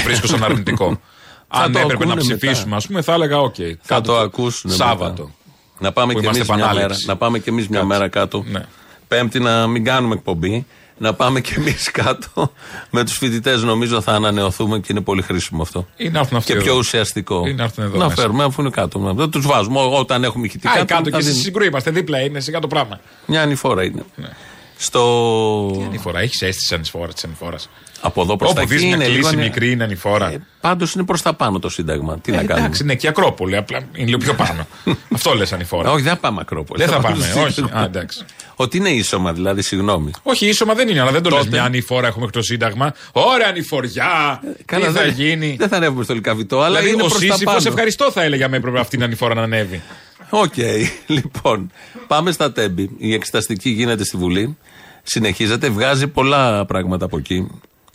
βρίσκω σαν αρνητικό. *laughs* Αν το έπρεπε να ακούνε μετά. ψηφίσουμε, ας πούμε, θα έλεγα: Οκ, Θα κάτω το ακούσουν. Σάββατο. μετά. Να πάμε Που και είμαστε εμείς μια επανάληψη. μέρα, να πάμε και εμείς μια Κάτω. μέρα κάτω. Ναι. Πέμπτη να μην κάνουμε εκπομπή. Να πάμε και εμείς κάτω με τους φοιτητές. Νομίζω θα ανανεωθούμε και είναι πολύ χρήσιμο αυτό. Ή να έρθουν αυτοί Και εδώ. πιο ουσιαστικό. Ή να έρθουν εδώ Να μέσα. φέρουμε αφού είναι κάτω. Δεν τους βάζουμε. Ό- Όταν έχουμε ηχητικά. Α, θα- κάτω θα και εσείς δίνει. Συγγρού είμαστε, δίπλα είναι, σιγά το πράγμα. Μια ανηφόρα είναι. Ναι. Στο. Ανηφορά, έχεις αίσθηση ανηφόρας της ανηφόρας. Από εδώ προς τα Όπου εκεί δεις μια είναι λίγο. κλίση είναι- μικρή είναι ανηφόρα. Ε, Πάντως είναι προς τα πάνω το Σύνταγμα. Τι να κάνουμε; Εντάξει, είναι και Ακρόπολη, απλά είναι λίγο πιο πάνω. *laughs* Αυτό λες ανηφόρα. Όχι, δεν θα πάμε Ακρόπολη. Δεν θα πάμε πάμε, στο όχι. Σύνταγμα. Α, εντάξει. Ότι είναι ίσωμα, δηλαδή, συγγνώμη. Όχι, ίσωμα δεν είναι, αλλά δεν το λες Τότε- μια ανηφόρα έχουμε μέχρι το Σύνταγμα. Ωραία ανηφοριά! Τι θα δεν- γίνει; Δεν θα ανέβουμε στο Λυκαβηττό, αλλά Δηλαδή, είναι ο προς τα Σίσυφο πάνω. ευχαριστώ θα έλεγε με έπρεπε αυτή την ανηφόρα να ανέβει. Οκ, *laughs* λοιπόν. Πάμε στα Τέμπη. Η εξεταστική γίνεται στη Βουλή. Συνεχίζεται, βγάζει πολλά πράγματα από εκεί.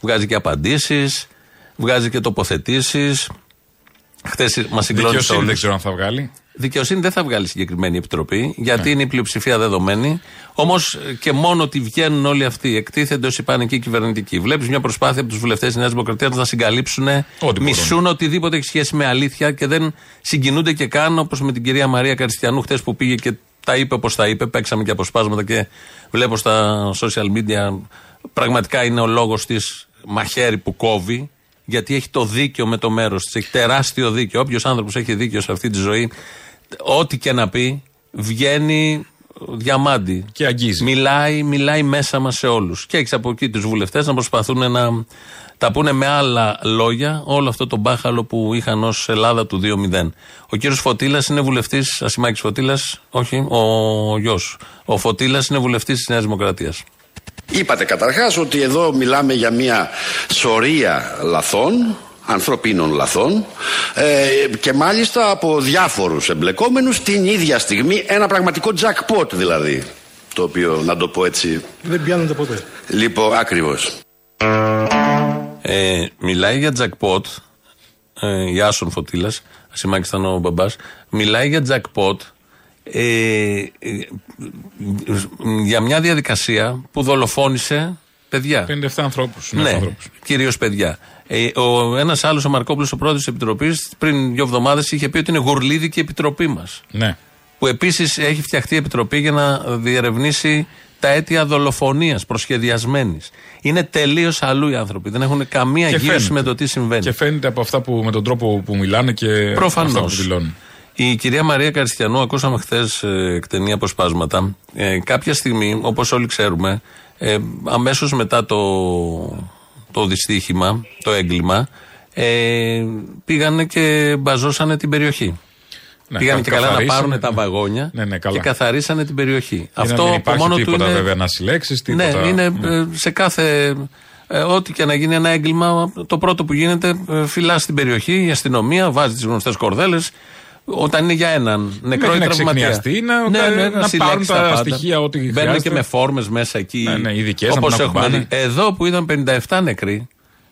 Βγάζει και απαντήσεις, βγάζει και τοποθετήσεις. Χθες μας συγκλώνησε Δικαιοσύνη όλους. δεν ξέρω αν θα βγάλει. Δικαιοσύνη δεν θα βγάλει συγκεκριμένη επιτροπή, γιατί Ναι. είναι η πλειοψηφία δεδομένη. Όμως και μόνο ότι βγαίνουν όλοι αυτοί, εκτίθενται ω υπάνικοι κυβερνητικοί. Βλέπεις μια προσπάθεια από τους βουλευτές της Νέας Δημοκρατίας να συγκαλύψουν, μπορούν. μισούν οτιδήποτε έχει σχέση με αλήθεια και δεν συγκινούνται και καν όπως με την κυρία Μαρία Καριστιανού χθες που πήγε και τα είπε όπως τα είπε. Παίξαμε και αποσπάσματα και βλέπω στα social media. Πραγματικά είναι ο λόγος της μαχαίρι που κόβει, γιατί έχει το δίκιο με το μέρος της. Έχει τεράστιο δίκιο. Όποιος άνθρωπος έχει δίκιο σε αυτή τη ζωή, ό,τι και να πει, βγαίνει διαμάντι. Και αγγίζει. Μιλάει, μιλάει μέσα μας σε όλους. Και έχεις από εκεί τους βουλευτές να προσπαθούν να τα πούνε με άλλα λόγια όλο αυτό το μπάχαλο που είχαν ως Ελλάδα του 2-0. Ο κύριος Φωτήλα είναι βουλευτής, Ασημάκης Φωτήλα, όχι, ο γιος. Ο Φωτήλα είναι βουλευτής της Νέας Δημοκρατίας. Είπατε καταρχάς ότι εδώ μιλάμε για μια σωρία λαθών, ανθρωπίνων λαθών ε, και μάλιστα από διάφορους εμπλεκόμενους την ίδια στιγμή ένα πραγματικό jackpot δηλαδή το οποίο να το πω έτσι Δεν πιάνονται ποτέ. λοιπόν ακριβώς Ε, μιλάει για jackpot. Ε, η Άσον Φωτήλα, Ασημάκης ήταν ο μπαμπάς. Μιλάει για jackpot. Ε, ε, για μια διαδικασία που δολοφόνησε παιδιά. 57 ανθρώπους. Ναι, κυρίως παιδιά. Ε, ο ένας άλλος, ο Μαρκόπουλος, ο πρόεδρος της Επιτροπής, πριν δύο εβδομάδες είχε πει ότι είναι γουρλίδικη η Επιτροπή μας. Ναι. Που επίσης έχει φτιαχτεί η Επιτροπή για να διερευνήσει τα αίτια δολοφονίας προσχεδιασμένης. Είναι τελείως αλλού οι άνθρωποι. Δεν έχουν καμία Και γύρωση φαίνεται. με το τι συμβαίνει. Και φαίνεται από αυτά που με τον τρόπο που μιλάνε και Προφανώς. αυτά που δηλώνουν. Η κυρία Μαρία Καριστιανού, ακούσαμε χθες ε, εκτενή αποσπάσματα. Ε, κάποια στιγμή, όπως όλοι ξέρουμε, ε, αμέσως μετά το, το δυστύχημα, το έγκλημα, ε, πήγανε και μπαζώσανε την περιοχή. Ναι, πήγανε κα- και καλά να καθαρίσανε, πάρουν τα ναι. βαγόνια Ναι, ναι, καλά. και καθαρίσανε την περιοχή. Για Αυτό να μην από υπάρχει μόνο του τίποτα είναι. βέβαια να συλλέξεις, τίποτα. Ναι, είναι ναι. ε, σε κάθε. ε, ό,τι και να γίνει ένα έγκλημα, το πρώτο που γίνεται, ε, φυλάς στην περιοχή, η αστυνομία, βάζει τις γνωστές κορδέλες. Όταν είναι για έναν νεκρό Μέχρι ή να τραυματία. ξεχνιαστεί, να- να συλλέξει πάρουν τα πάντα. στοιχεία ό,τι Μπαίνουν χρειάζεται. και με φόρμες μέσα εκεί. Ναι, ναι, ειδικές, να όπως μην έχουμε ακουμπάνε. δει. Εδώ που είδαν 57 νεκροί,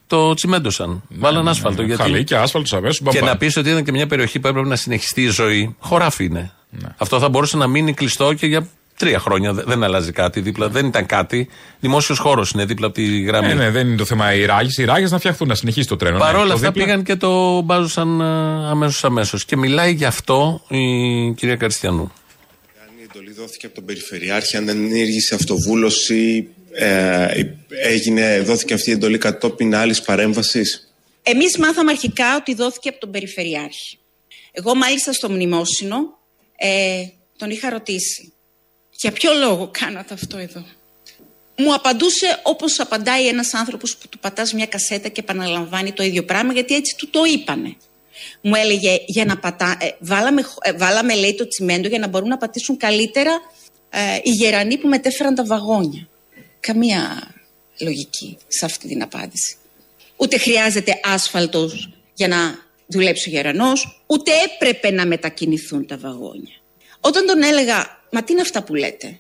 το τσιμέντωσαν. Βάλαν άσφαλτο. γιατί... Χαλί και άσφαλτος αμέσως. Και να πεις ότι ήταν και μια περιοχή που έπρεπε να συνεχιστεί η ζωή, χωράφι είναι. Ναι. Αυτό θα μπορούσε να μείνει κλειστό και για τρία χρόνια. Δε- Δεν αλλάζει κάτι δίπλα. Δεν ήταν κάτι. Δημόσιος χώρος είναι δίπλα από τη γραμμή. Ναι, ναι, δεν είναι το θέμα οι ράγε. Οι ράγες να φτιαχτούν, να συνεχίσει το τρένο. Παρ' ναι. όλα Το αυτά δίπλα- πήγαν και το μπάζωσαν αμέσως αμέσως. Και μιλάει γι' αυτό η κυρία Καριστιανού. Η εντολή δόθηκε από τον Περιφερειάρχη, αν δεν ενήργησε αυτοβούλωση, ε, έγινε, δόθηκε αυτή η εντολή κατόπιν άλλης παρέμβασης. Εμείς μάθαμε αρχικά ότι δόθηκε από τον Περιφερειάρχη. Εγώ μάλιστα στο μνημόσυνο ε, τον είχα ρωτήσει. Για ποιο λόγο κάνατε αυτό εδώ; Μου απαντούσε όπως απαντάει ένας άνθρωπος που του πατάς μια κασέτα και επαναλαμβάνει το ίδιο πράγμα γιατί έτσι του το είπανε. Μου έλεγε για να πατά... ε, βάλαμε, χ- ε, βάλαμε λέει το τσιμέντο για να μπορούν να πατήσουν καλύτερα ε, οι γερανοί που μετέφεραν τα βαγόνια. Καμία λογική σε αυτή την απάντηση. Ούτε χρειάζεται άσφαλτος για να δουλέψει ο γερανός, ούτε έπρεπε να μετακινηθούν τα βαγόνια. Όταν τον έλεγα, μα τι είναι αυτά που λέτε,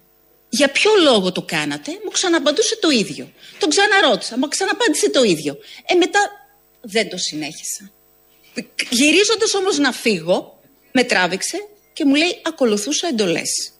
για ποιο λόγο το κάνατε, μου ξαναπαντούσε το ίδιο. Τον ξαναρώτησα, μου ξαναπάντησε το ίδιο. Ε, μετά δεν το συνέχισα. Γυρίζοντας όμως να φύγω, με τράβηξε και μου λέει ακολουθούσα εντολές.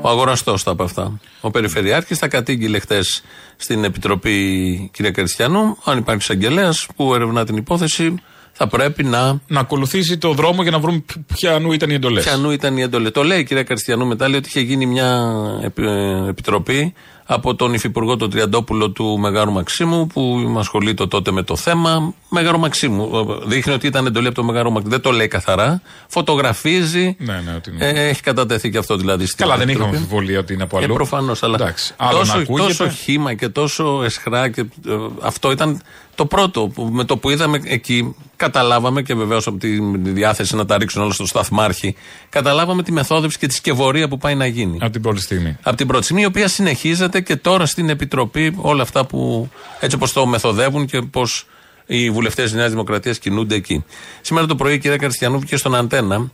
Ο αγοραστός τα είπε αυτά. Ο Περιφερειάρχης τα κατήγγειλε χτες στην Επιτροπή κυρία Καριστιανού. Αν υπάρχει εισαγγελέας που ερευνά την υπόθεση, θα πρέπει να. Να ακολουθήσει το δρόμο για να βρούμε ποιανού ήταν οι εντολές. Ποιανού ήταν η εντολή. Το λέει η κυρία Καριστιανού μετά, λέει ότι είχε γίνει μια επι- ε, επιτροπή από τον Υφυπουργό τον Τριαντόπουλο του Μεγάρου Μαξίμου που ασχολείται τότε με το θέμα. Μεγάρου Μαξίμου. Ε, Δείχνει ότι ήταν εντολή από το Μεγάρου Μαξίμου. Δεν το λέει καθαρά. Φωτογραφίζει. Ναι, ναι, ότι είναι. Ε, έχει κατατεθεί και αυτό δηλαδή στην Καλά, δεν Επιτροπή. είχαμε αμφιβολία ότι είναι από αλλού. Ε, προφανώς, αλλά Εντάξει. Άλλο να τόσο, ακούγεται. τόσο χήμα και τόσο εσχρά και ε, αυτό ήταν το πρώτο που, με το που είδαμε εκεί. Καταλάβαμε και βεβαίως από τη διάθεση να τα ρίξουν όλα στο σταθμάρχη. Καταλάβαμε τη μεθόδευση και τη σκευωρία που πάει να γίνει. Από την πρώτη στιγμή. Από την πρώτη στιγμή, η οποία συνεχίζεται και τώρα στην Επιτροπή όλα αυτά που έτσι όπως το μεθοδεύουν και πώς οι βουλευτές της Νέας Δημοκρατίας κινούνται εκεί. Σήμερα το πρωί η κυρία Καριστιανού βγήκε στον Αντένα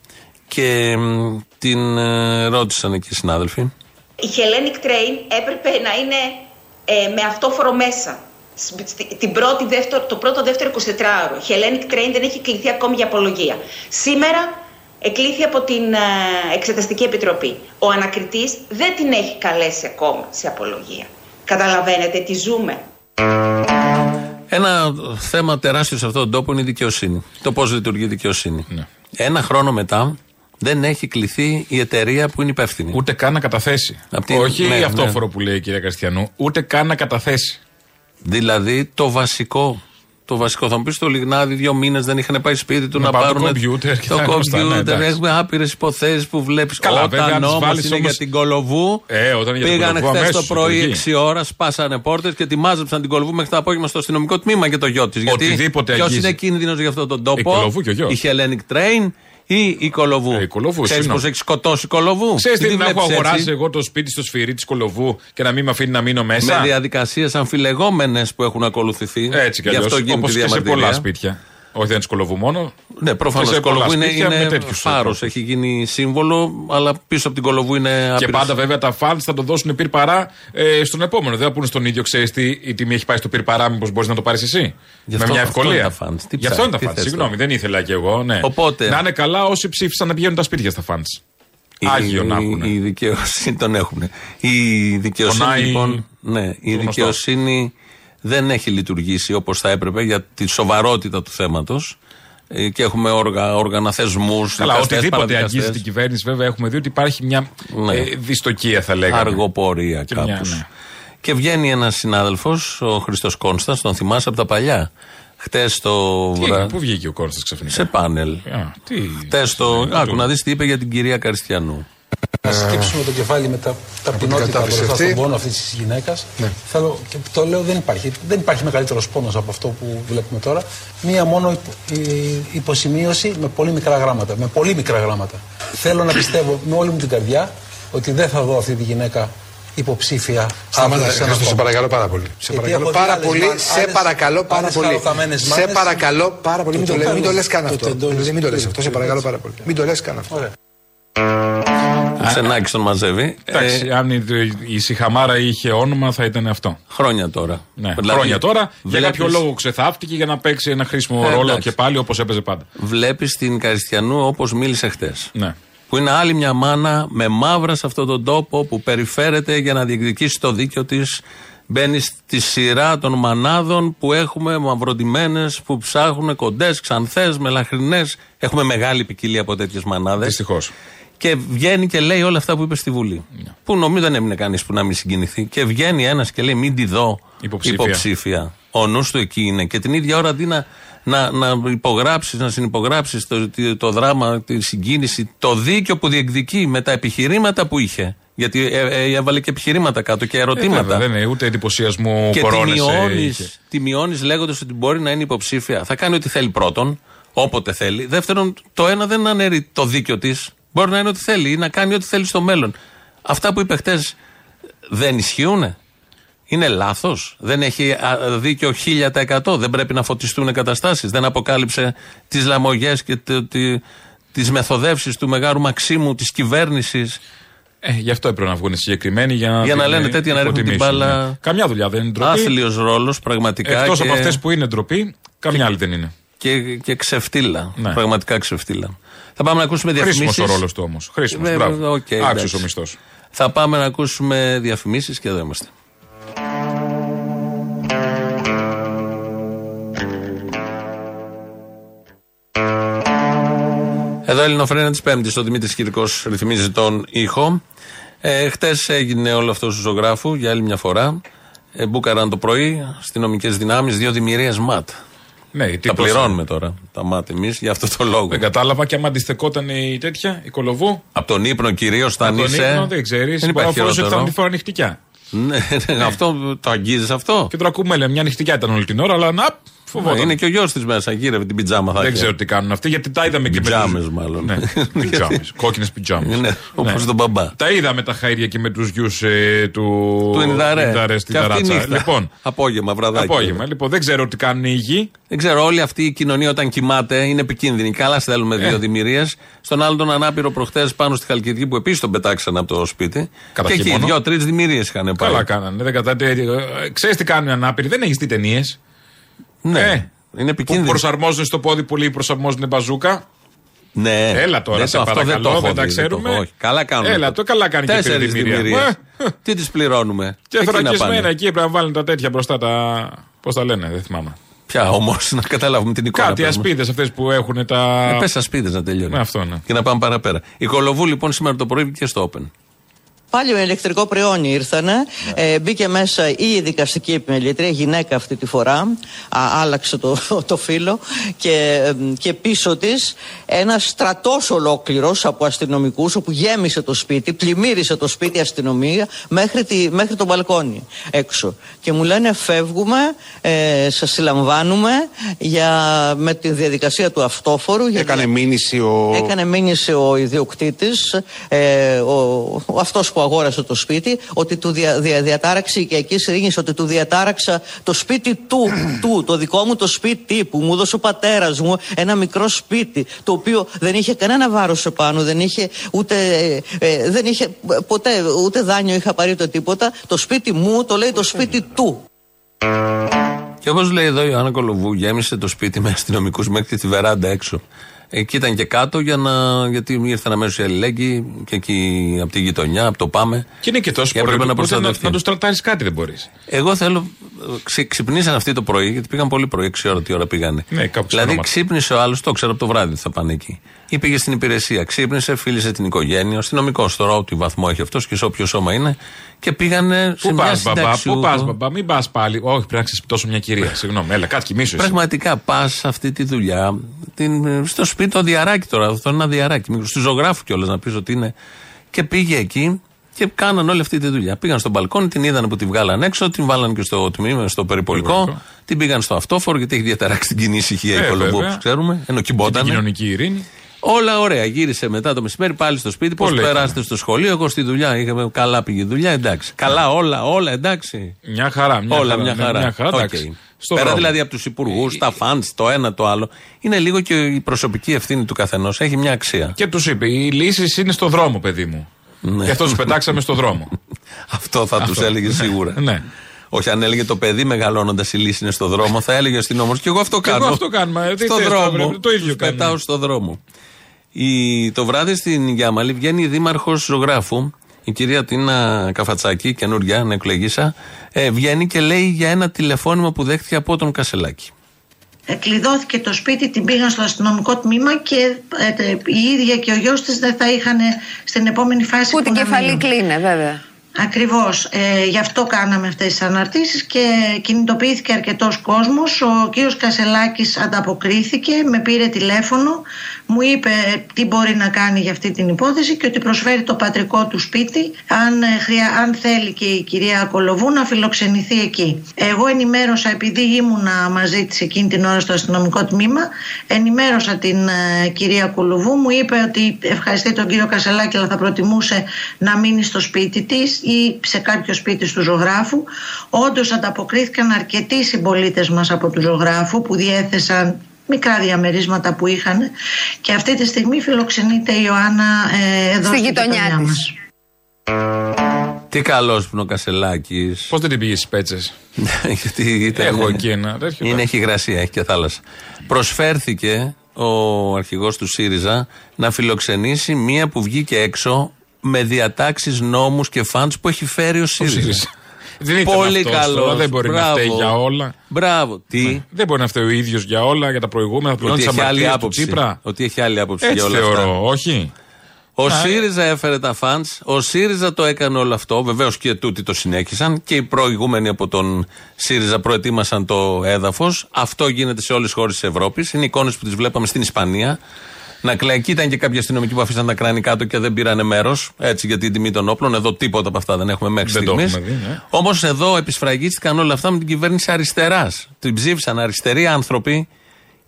και μ, την ε, ρώτησαν εκεί οι συνάδελφοι. Η Hellenic Train έπρεπε να είναι ε, με αυτόφορο μέσα. Σ- στη- Την πρώτη, δεύτερο, το πρώτο, δεύτερο 24ωρο. Η Hellenic Train δεν έχει κληθεί ακόμη για απολογία. Σήμερα εκλήθη από την ε, Εξεταστική Επιτροπή. Ο ανακριτής δεν την έχει καλέσει ακόμα σε απολογία. Καταλαβαίνετε τι ζούμε. Ένα θέμα τεράστιο σε αυτόν τον τόπο είναι η δικαιοσύνη. Το πώς λειτουργεί η δικαιοσύνη. Ναι. Ένα χρόνο μετά δεν έχει κληθεί η εταιρεία που είναι υπεύθυνη. Ούτε καν να καταθέσει. Απ' την- Όχι ναι, αυτόφορο που λέει η κυρία Καστιανού, ούτε καν να καταθέσει. Δηλαδή το βασικό. Το βασικό. Θα μου πεις στο Λιγνάδι δύο μήνες δεν είχαν πάει σπίτι του Να να, πάρουν πάρουν. το κομπιούτερ και το τα γνωστά, ναι, κομπιούτερ. εντάξει. Έχουμε άπειρες υποθέσεις που βλέπεις. Καλά, βέβαια, Όταν αν τις όμως βάλεις είναι όμως- για την Κολοβού. Ε, όταν για την πήγανε Κολοβού χθες το αμέσως πρωί λειτουργεί. 6 ώρας, σπάσανε πόρτες και τη μάζεψαν την Κολοβού μέχρι το απόγευμα στο αστυνομικό τμήμα και το γιο της. Γιατί Οτιδήποτε ποιος αγγίζει. είναι κίνδυνος για αυτόν τον τόπο; Η Κολοβού και ο γιος. Η Hellenic Train ή η Κολοβού. Ε, η Κολοβού, Ξέρεις συγγνώμη. πω έχει σκοτώσει η Κολοβού; Ξέρεις τι τη να έχω βλέπεις έτσι; αγοράσει εγώ το σπίτι στο σφυρί της Κολοβού και να μην με αφήνει να μείνω μέσα; Με διαδικασίες αμφιλεγόμενες που έχουν ακολουθηθεί. Έτσι κι Γι' αλλιώς. αυτό γίνεται Όπως η και σε διαμαρτυρία. πολλά σπίτια. Όχι, δεν είναι τη Κολοβού μόνο. Ναι, προφανώς Και η σε πολλά Κολοβού είναι, σπίτια με είναι τέτοιους φάρος. τρόπους. Έχει γίνει σύμβολο, αλλά πίσω από την Κολοβού είναι Και άπειρες- πάντα βέβαια τα φαντ θα το δώσουν πυρπαρά ε, στον επόμενο. Δεν θα πούνε στον ίδιο, ξέρεις τι, η τιμή έχει πάει στο πυρπαρά, μήπως μπορείς να το πάρεις εσύ. Γι' με αυτό- μια αυτό ευκολία. είναι τα fans. Τι Γι' αυτό είναι τα ψάχνεις, τι φαντς. θες Συγγνώμη, τώρα. δεν ήθελα κι εγώ. Ναι. Οπότε- Να είναι καλά όσοι ψήφισαν να πηγαίνουν τα σπίτια στα φαντς. Η- Άγιο να έχουν. Η δικαιοσύνη τον έχουν. Η δικαιοσύνη Πονάει λοιπόν. Ναι, η το γνωστό. δικαιοσύνη δεν έχει λειτουργήσει όπως θα έπρεπε για τη σοβαρότητα του θέματος. Και έχουμε όργα, όργανα θεσμούς. Καλά, οτιδήποτε αγγίζει την κυβέρνηση, βέβαια, έχουμε δει ότι υπάρχει μια Ναι. ε, δυστοκία, θα λέγαμε. Αργοπορία Και κάπως. μια, ναι. Και βγαίνει ένας συνάδελφος, ο Χριστό Κόνστας, τον θυμάσαι από τα παλιά. Χτες το Τι βράδυ. έγινε, Πού βγήκε ο Κόνστας ξαφνικά; Σε πάνελ. Α, τι... Χτες το. Άκου να δεις τι είπε για την κυρία Καριστιανού. Να σκύψουμε το κεφάλι με τα ταπεινότητα κατάθεση μπροστά αυτή. στον πόνο αυτής της γυναίκας. Θέλω, και το λέω, δεν υπάρχει. Δεν υπάρχει μεγαλύτερος πόνος από αυτό που βλέπουμε τώρα. Μία μόνο υπο, η- υποσημείωση με πολύ μικρά γράμματα. Με πολύ μικρά γράμματα. Θέλω να πιστεύω με όλη μου την καρδιά ότι δεν θα δω αυτή τη γυναίκα υποψήφια. Σταμάτα, αύριο σε ένα Χριστό, σε κόμμα. παρακαλώ πάρα πολύ. Σε Γιατί παρακαλώ έχω δει πάρα άλλες πολύ. μα- Σε άλλες- παρακαλώ πάρα άλλες πολύ. χαροταμένες Σε μάνες. παρακαλώ πάρα πολύ. Μην Το το λες- μην το τέλος. λες καν Το αυτό. τεντώνεις. Δηλαδή, Μην το λες Το αυτό. Σε τεντώνεις. παρακαλώ πάρα πολύ. Μην το λες καν αυτό. Ωραία. Ο Ξενάκη τον μαζεύει. Εντάξει, Ε, αν η, η Σιχαμάρα είχε όνομα, θα ήταν αυτό. χρόνια τώρα. Ναι, Δηλαδή, χρόνια τώρα. Για βλέπεις- κάποιο λόγο ξεθάφτηκε για να παίξει ένα χρήσιμο Ε, ρόλο εντάξει. και πάλι όπως έπαιζε πάντα. Βλέπεις την Καριστιανού όπως μίλησε χτες. Ναι. Που είναι άλλη μια μάνα με μαύρα σε αυτόν τον τόπο που περιφέρεται για να διεκδικήσει το δίκιο της. Μπαίνει στη σειρά των μανάδων που έχουμε μαυροντημένε, που ψάχνουν κοντές, ξανθές, μελαχρινές. Έχουμε μεγάλη ποικιλία από τέτοιες μανάδες. Δυστυχώς. Και βγαίνει και λέει όλα αυτά που είπε στη Βουλή. Ναι. Που νομίζω δεν έμεινε κανείς που να μην συγκινηθεί. Και βγαίνει ένας και λέει: Μην τη δω Υποψήφια. υποψήφια. Ο νους του εκεί είναι. Και την ίδια ώρα αντί να, να, να υπογράψεις, να συνυπογράψεις το, το, το δράμα, τη συγκίνηση, το δίκιο που διεκδικεί με τα επιχειρήματα που είχε Γιατί ε, ε, έβαλε και επιχειρήματα κάτω και ερωτήματα. Ε, βέβαια, δεν είναι ούτε εντυπωσιασμού και τη κορώνες ε, μειώνεις είχε. τη μειώνεις λέγοντας ότι μπορεί να είναι υποψήφια. Θα κάνει ό,τι θέλει πρώτον, όποτε θέλει. Δεύτερον, το ένα δεν αναιρεί το δίκιο της. Μπορεί να είναι ό,τι θέλει ή να κάνει ό,τι θέλει στο μέλλον. Αυτά που είπε χτες δεν ισχύουν. Είναι λάθος; Δεν έχει α, δίκιο 1000%. Δεν πρέπει να φωτιστούν καταστάσεις. Δεν αποκάλυψε τις λαμογιές και τις μεθοδεύσεις του μεγάλου Μαξίμου της κυβέρνησης; Ε, γι' αυτό έπρεπε να βγουν οι συγκεκριμένοι για να, Για να την, λένε ε, τέτοια, να ρίχνουν την υποτιμήσουν, μπάλα. ναι. Καμιά δουλειά δεν είναι ντροπή. Άθλιος ρόλος, πραγματικά. Εκτός και- από αυτές που είναι ντροπή, καμιά άλλη δεν είναι. και, και ξεφτίλα. Ναι. Πραγματικά ξεφτίλα. Θα πάμε να ακούσουμε Χρήσιμος διαφημίσεις. ο ρόλος του όμως. Χρήσιμος. Βέβαια, Μπράβο. οκ, Άξιος εντάξει. ο μισθός. Θα πάμε να ακούσουμε διαφημίσεις και εδώ είμαστε. Εδώ Ελληνοφρένα τη Πέμπτης. Ο Δημήτρης Κυρικό ρυθμίζει τον ήχο. Ε, Χτες έγινε όλο αυτό του ζωγράφου για άλλη μια φορά. Ε, μπούκαραν το πρωί αστυνομικές δυνάμεις δύο δημιουργίες ΜΑΤ. Ναι, Τα τύπος- πληρώνουμε τώρα τα ΜΑΤ εμείς για αυτό το λόγο. Δεν κατάλαβα και άμα αντιστεκόταν η τέτοια, η κολοβού. Από τον ύπνο κυρίως, θα Από τον είσαι. ύπνο, δεν ξέρεις. Δεν Μπορεί υπάρχει να φορούσε χειρότερο. τη φορά νυχτικιά. Ναι, ναι, αυτό το αγγίζεις αυτό. Και τώρα ακούμε, λέει, μια νυχτικιά ήταν όλη την ώρα, αλλά να, φοβόταν. Ναι, είναι και ο γιος της μέσα, γύρευε την πιτζάμα θα Δεν είχε. ξέρω τι κάνουν αυτοί, γιατί τα είδαμε και με Πιτζάμες, τους- μάλλον. Ναι, *laughs* πιτζάμες. Κόκκινες πιτζάμες. Ναι, όπως τον μπαμπά. Τα είδαμε τα χαίρια και με τους γιους του. Του Ινδαρέ. στην Και αυτή ταράτσα. νύχτα. Λοιπόν, Απόγευμα, βραδάκι. απόγευμα. Λοιπόν, δεν ξέρω τι κάνουν οι γη. Δεν ξέρω, όλη αυτή η κοινωνία όταν κοιμάται είναι επικίνδυνη. Καλά στέλνουμε δύο Ε. δημιουργίες. Στον άλλον τον ανάπηρο προχθές πάνω στη Χαλκιδική που επίσης τον πετάξαν από το σπίτι. Κατά και εκεί χειμώνα. δύο-τρει δημιουργίες είχαν πάει. Καλά κάνανε. Δεν κατά... Ξέρεις τι κάνουν οι ανάπηροι, δεν έχεις δει ταινίες. Ναι. Ε, είναι Που επικίνδυνο. προσαρμόζουν στο πόδι πολύ, προσαρμόζουν μπαζούκα. Ναι. Έλα τώρα, Δεν σε το- αυτό παρακαλώ, το έχω δεν τα δει, δεν το ξέρουμε. έχω, όχι. Καλά κάνουν. Έλα, το καλά κάνει και η Τέσσερις δημιουργία. δημιουργίες. Ε, *laughs* Τι τις πληρώνουμε; Και Εκεί να θωρακισμένα πάνε. εκεί πρέπει να βάλουν τα τέτοια μπροστά τα. Πώς τα λένε, δεν θυμάμαι. Ποια όμως, να καταλάβουμε την εικόνα. Κάτι πες μου. ασπίδες αυτές που έχουν τα. Ε, πες ασπίδες να τελειώνει. Ναι, αυτό, ναι. Και να πάμε παραπέρα. Η Κολοβού λοιπόν σήμερα το πρωί και στο Open. Πάλι με ηλεκτρικό προϊόνι ήρθανε. Ε, μπήκε μέσα η δικαστική επιμελήτρια, γυναίκα αυτή τη φορά. Α, άλλαξε το, *laughs* το φύλλο. Και, εμ, και πίσω της ένα στρατός ολόκληρος από αστυνομικούς, όπου γέμισε το σπίτι, πλημμύρισε το σπίτι αστυνομία μέχρι, τη, μέχρι το μπαλκόνι έξω. Και μου λένε φεύγουμε, ε, σας συλλαμβάνουμε για, με τη διαδικασία του αυτόφορου. για Έκανε δια- μήνυση ο. Έκανε μήνυση ο ιδιοκτήτης, ε, ο, ο, αυτός που αγόρασε το σπίτι, ότι του δια, δια, διατάραξε η οικιακή ειρήνης, ότι του διατάραξα το σπίτι του, *clears throat* του, το δικό μου το σπίτι που μου έδωσε ο πατέρας μου, ένα μικρό σπίτι, το οποίο δεν είχε κανένα βάρος επάνω, δεν είχε ούτε, ε, ε, δεν είχε ποτέ, ούτε δάνειο είχα πάρει ούτε τίποτα, το σπίτι μου το λέει το σπίτι του. Και όπως λέει εδώ η Άννα Κολοβού, γέμισε το σπίτι με αστυνομικούς μέχρι τη βεράντα έξω. Εκεί ήταν και κάτω για να, γιατί ήρθαν αμέσω οι αλληλέγγυοι και εκεί από τη γειτονιά, από το Πάμε. Και είναι και τόσο Και πολύ. έπρεπε να ούτε να, προστατευτεί. να του τρατάρει κάτι δεν μπορείς. Εγώ θέλω. Ξε, ξυπνήσαν αυτοί το πρωί, γιατί πήγαν πολύ πρωί, 6 ώρα τι ώρα πήγανε. Ναι, κάπου δηλαδή ξενόματα. ξύπνησε ο άλλος, το ξέρω από το βράδυ ότι θα πάνε εκεί. Ή πήγε στην υπηρεσία, ξύπνησε, φίλησε την οικογένεια, ο αστυνομικός τώρα, ό,τι βαθμό έχει αυτός και σε όποιο σώμα είναι. Και πήγανε σε Πού μια πας, μπαμπά, πού συνταξιούχο. πας, μπαμπά, μην πας πάλι. Όχι, πρέπει να ξεσπιτώσω μια κυρία. Συγγνώμη, έλα, κάτσε κοιμήσου. εσύ. Πραγματικά πας σε αυτή τη δουλειά. Την, στο σπίτι το δυαράκι τώρα. Αυτό είναι ένα δυαράκι. μικρό, Στη Ζωγράφου κιόλας να πεις ότι είναι. Και πήγε εκεί και κάναν όλη αυτή τη δουλειά. Πήγαν στο μπαλκόνι, την είδαν που τη βγάλαν έξω, την βάλαν και στο τμήμα, στο περιπολικό. Περιπολικό. Την πήγαν στο αυτόφορο γιατί έχει διαταράξει την κοινή ησυχία η Ε, Κολομπού, βέβαια. όπως ξέρουμε. Ενώ Και την κοιμότανε. κοινωνική ειρήνη. Όλα ωραία. Γύρισε μετά το μεσημέρι πάλι στο σπίτι. Πώς Πολύ περάσατε έκανε. στο σχολείο, εγώ στη δουλειά. Είχαμε καλά πήγε η δουλειά, εντάξει. Καλά, όλα, όλα εντάξει. Μια χαρά, μια Όλα χαρά. μια ναι, χαρά. Μια χαρά, Οκ. εντάξει. Στο Πέρα δρόμο. δηλαδή από τους υπουργούς, τα φαντ, το ένα το άλλο. Είναι λίγο και η προσωπική ευθύνη του καθενός. Έχει μια αξία. Και τους είπε: Οι λύσεις είναι στο δρόμο, παιδί μου. Ναι. Γι' αυτό τους πετάξαμε στο δρόμο. *laughs* Αυτό θα τους Αυτό. έλεγε σίγουρα. ναι. Όχι, αν έλεγε το παιδί μεγαλώνοντας η λύση είναι στο δρόμο, θα έλεγε ο αστυνόμος. Και εγώ αυτό Και κάνω. εγώ αυτό κάνουμε. Τι στο θες, δρόμο. βρε, το ίδιο Τους κάνουμε. πετάω στο δρόμο. Η, το βράδυ στην Γιάμαλη βγαίνει η δήμαρχος ζωγράφου, η κυρία Τίνα Καφατσάκη, καινούργια, ανεκλεγήσα, ε, βγαίνει και λέει για ένα τηλεφώνημα που δέχτηκε από τον Κασελάκη. Ε, κλειδώθηκε το σπίτι, την πήγαν στο αστυνομικό τμήμα και ε, τε- η ίδια και ο γιος της δεν θα είχαν στην επόμενη φάση Που την να κεφαλή μείνουν. κλείνε, βέβαια. Ακριβώς. Ε, γι' αυτό κάναμε αυτές τις αναρτήσεις και κινητοποιήθηκε αρκετός κόσμος. Ο κύριος Κασελάκης ανταποκρίθηκε, με πήρε τηλέφωνο, μου είπε τι μπορεί να κάνει για αυτή την υπόθεση και ότι προσφέρει το πατρικό του σπίτι αν, ε, χρειά- αν θέλει και η κυρία Κολοβού να φιλοξενηθεί εκεί. Εγώ ενημέρωσα, επειδή ήμουνα μαζί της εκείνη την ώρα στο αστυνομικό τμήμα, ενημέρωσα την ε, κυρία Κολοβού, μου είπε ότι ευχαριστεί τον κύριο Κασελάκη αλλά θα προτιμούσε να μείνει στο σπίτι της ή σε κάποιο σπίτι του ζωγράφου. Όντως ανταποκρίθηκαν αρκετοί συμπολίτες μας από του ζωγράφου που διέθεσαν μικρά διαμερίσματα που είχαν και αυτή τη στιγμή φιλοξενείται η Ιωάννα ε, εδώ Στη στην γειτονιά γειτονιά της. μας. Τι καλός που είναι ο Κασελάκης. Πώς δεν την πήγες στις πέτσες; Γιατί ήταν, Έχω εκεί ένα τέτοιο. Είναι, έχει υγρασία, έχει και θάλασσα. Προσφέρθηκε ο αρχηγός του ΣΥΡΙΖΑ να φιλοξενήσει μία που βγήκε έξω με διατάξεις, νόμους και φαντ που έχει φέρει ο ΣΥΡΙΖΑ. ΣΥΡΙΖΑ. Δεν ήταν Πολύ αυτός καλός. τώρα, δεν μπορεί να φταίει για όλα. Μπράβο. Τι; Δεν μπορεί να φταίει ο ίδιος για όλα, για τα προηγούμενα, θα πληρώνει Ότι τι έχει άλλη αμαρτίε του άποψη. Τσίπρα. Ότι έχει άλλη άποψη Έτσι για όλα θεωρώ, αυτά. όχι. Ο Να, ΣΥΡΙΖΑ έφερε τα φαντς, ο ΣΥΡΙΖΑ το έκανε όλο αυτό. Βεβαίως και τούτοι το συνέχισαν και οι προηγούμενοι από τον ΣΥΡΙΖΑ προετοίμασαν το έδαφος. Αυτό γίνεται σε όλες τις χώρες της Ευρώπης. Είναι εικόνες που τις βλέπαμε στην Ισπανία. Να κλαίει. Και ήταν και κάποιοι αστυνομικοί που αφήσαν τα κράνη κάτω και δεν πήρανε μέρος. Έτσι για την τιμή των όπλων. Εδώ τίποτα από αυτά δεν έχουμε μέχρι Δεν το στιγμής. έχουμε δει, ναι. Όμως εδώ επισφραγίστηκαν όλα αυτά με την κυβέρνηση αριστεράς. Την ψήφισαν αριστεροί άνθρωποι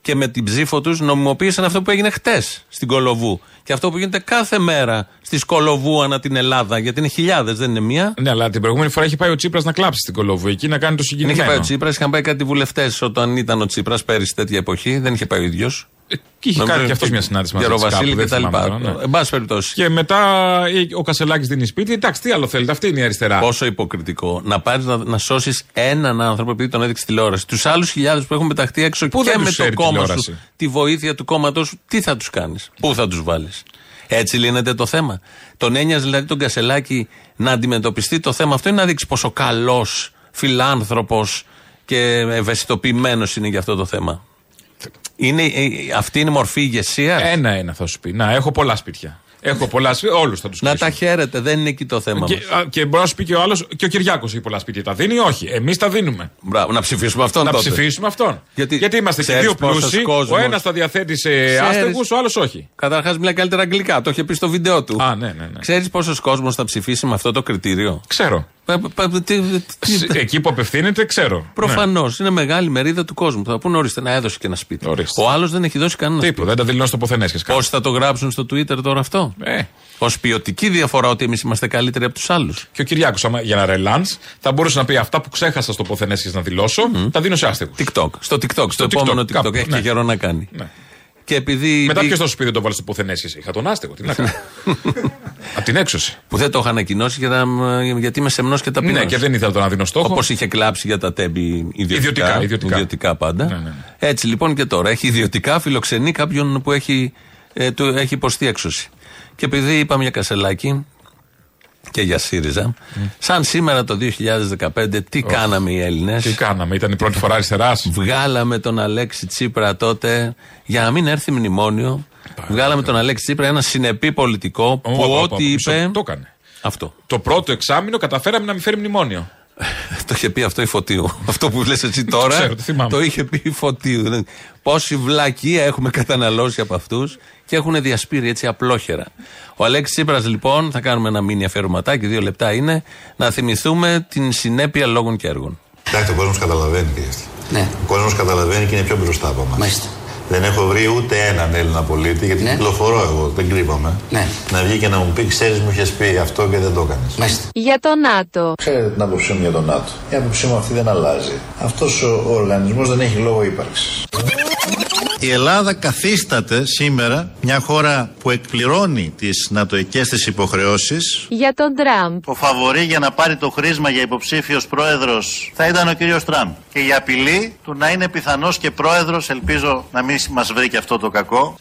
και με την ψήφο τους νομιμοποίησαν αυτό που έγινε χτες στην Κολοβού. Και αυτό που γίνεται κάθε μέρα στις Κολοβού ανά την Ελλάδα. Γιατί είναι χιλιάδες, δεν είναι μία. Ναι, αλλά την προηγούμενη φορά είχε πάει ο Τσίπρας να κλάψει στην Κολοβού εκεί να κάνει το Δεν συγκεκριμένο. είχε πάει ο Τσίπρας, είχαν πάει κάτι βουλευτές όταν ήταν ο Τσίπρας πέρυσι τέτοια εποχή. Δεν είχε πάει ο ίδιος. Και είχε κάνει και αυτός μια συνάντηση μαζί της Γεροβασίλη κάπου, και δεν τα λοιπά. θυμάμαι τώρα, ναι. Εν πάση περιπτώσει. Και μετά ε, ο Κασελάκης δίνει σπίτι. Εντάξει, τι άλλο θέλετε, αυτή είναι η αριστερά. Πόσο υποκριτικό. Να πάρεις να, να σώσεις έναν άνθρωπο επειδή τον έδειξε τηλεόραση. Τους άλλους χιλιάδες που έχουν πεταχτεί έξω Πού και δεν με τους το φέρει κόμμα τηλεόραση; σου, τη βοήθεια του κόμματο σου, τι θα τους κάνεις; Πού θα τους βάλεις; Έτσι λύνεται το θέμα. Τον έννοιαζε δηλαδή τον Κασελάκη να αντιμετωπιστεί το θέμα αυτό ή να δείξει πόσο καλός φιλάνθρωπος και ευαισθητοποιημένος είναι για αυτό το θέμα; Είναι, ε, αυτή είναι η μορφή ηγεσία; Ένα-ένα θα σου πει. Να, έχω πολλά σπίτια. Έχω πολλά σπίτια. Όλους θα τους να τα χαίρετε, δεν είναι εκεί το θέμα. Και, μας. α, και μπορεί να σου πει και ο άλλος, και ο Κυριάκος έχει πολλά σπίτια. Τα δίνει, όχι; Εμείς τα δίνουμε. Μπράβο, να ψηφίσουμε αυτόν Να τότε. ψηφίσουμε αυτόν. Γιατί, Γιατί είμαστε και ξέρεις δύο πόσος πλούσιοι. κόσμος- Ο ένας τα διαθέτει σε Ξέρεις. άστεγους, ο άλλος όχι. Καταρχάς, μιλάει καλύτερα αγγλικά. Το είχε πει στο βίντεο του. Α, ναι, ναι. ναι. Ξέρεις πόσος κόσμος θα ψηφίσει με αυτό το κριτήριο; Ξέρω. Πα- πα- πα- τι- τι- Σ- Εκεί που απευθύνεται, ξέρω. Προφανώς είναι μεγάλη μερίδα του κόσμου. Θα πούνε ορίστε να έδωσε και ένα σπίτι. Ορίστε. Ο άλλος δεν έχει δώσει κανένα Ναι. σπίτι. Τίποτα, δεν τα δηλώνεις στο ποθενέσχε. Πόσοι θα το γράψουν στο Twitter τώρα αυτό; Ε. Ω ποιοτική διαφορά ότι εμείς είμαστε καλύτεροι από τους άλλους. Και ο Κυριάκος, για να ρελάντ, θα μπορούσε να πει αυτά που ξέχασα στο ποθενέσχε να δηλώσω, τα δίνω σε άστεγους. TikTok. Στο TikTok, στο, TikTok, επόμενο TikTok. κάπου, Έχει ναι. και καιρό να κάνει. Ναι. Και επειδή. Μετά ποιος θα σου πει δεν το βάλεις στο ποθενέσχε. Είχα τον άστεγο. Τι να κάνω. *laughs* Από την έξωση. Που δεν το είχα ανακοινώσει για να- γιατί είμαι σεμνός και ταπεινός. Ναι, και δεν ήθελα τον να δίνω στόχο. Όπως είχε κλάψει για τα τέμπη ιδιωτικά. Ιδιωτικά, ιδιωτικά. πάντα. Ναι, ναι, ναι. Έτσι λοιπόν και τώρα. Έχει ιδιωτικά φιλοξενεί κάποιον που έχει, ε, του, έχει υποστεί έξωση. Και επειδή είπαμε για Κασελάκη και για ΣΥΡΙΖΑ, σαν σήμερα το 2015, τι κάναμε οι Έλληνες; Τι κάναμε, ήταν η πρώτη φορά αριστεράς; Βγάλαμε τον Αλέξη Τσίπρα τότε για να μην έρθει μνημόνιο. Βγάλαμε τον Αλέξη Τσίπρα ένα συνεπή πολιτικό που Ω, ω, ω, ό,τι μισό, είπε. Το έκανε. Αυτό. Το πρώτο εξάμεινο καταφέραμε να μην φέρει μνημόνιο. *laughs* Το είχε πει αυτό η Φωτίου. *laughs* Αυτό που λες εσύ *laughs* τώρα Ξέρω, το θυμάμαι. το είχε πει η Φωτίου. Δηλαδή, Πόση βλακεία έχουμε καταναλώσει από αυτούς και έχουν διασπείρει έτσι απλόχερα. Ο Αλέξης Τσίπρας λοιπόν, θα κάνουμε ένα μήνυμα αφιερωματάκι, δύο λεπτά είναι, να θυμηθούμε την συνέπεια λόγων και έργων. Εντάξει, ο κόσμος καταλαβαίνει τι αυτό. Ναι. Ο κόσμος καταλαβαίνει και είναι πιο μπροστά από εμά. Μάλιστα. Δεν έχω βρει ούτε έναν Έλληνα πολίτη, γιατί Ναι. κυκλοφορώ εγώ, δεν κρύβομαι. Ναι. Να βγει και να μου πει: Ξέρεις, μου είχες πει αυτό και δεν το έκανες. Μάλιστα. Για το ΝΑΤΟ. Ξέρετε την άποψή μου για τον ΝΑΤΟ. Η άποψή μου αυτή δεν αλλάζει. Αυτός ο, ο οργανισμός δεν έχει λόγο ύπαρξης. Η Ελλάδα καθίσταται σήμερα μια χώρα που εκπληρώνει τις νατοικές της υποχρεώσεις. Για τον Τραμπ. Ο φαβορή για να πάρει το χρήσμα για υποψήφιος πρόεδρος θα ήταν ο κύριος Τραμπ. Και η απειλή του να είναι πιθανός και πρόεδρος, ελπίζω να μην μας βρει και αυτό το κακό.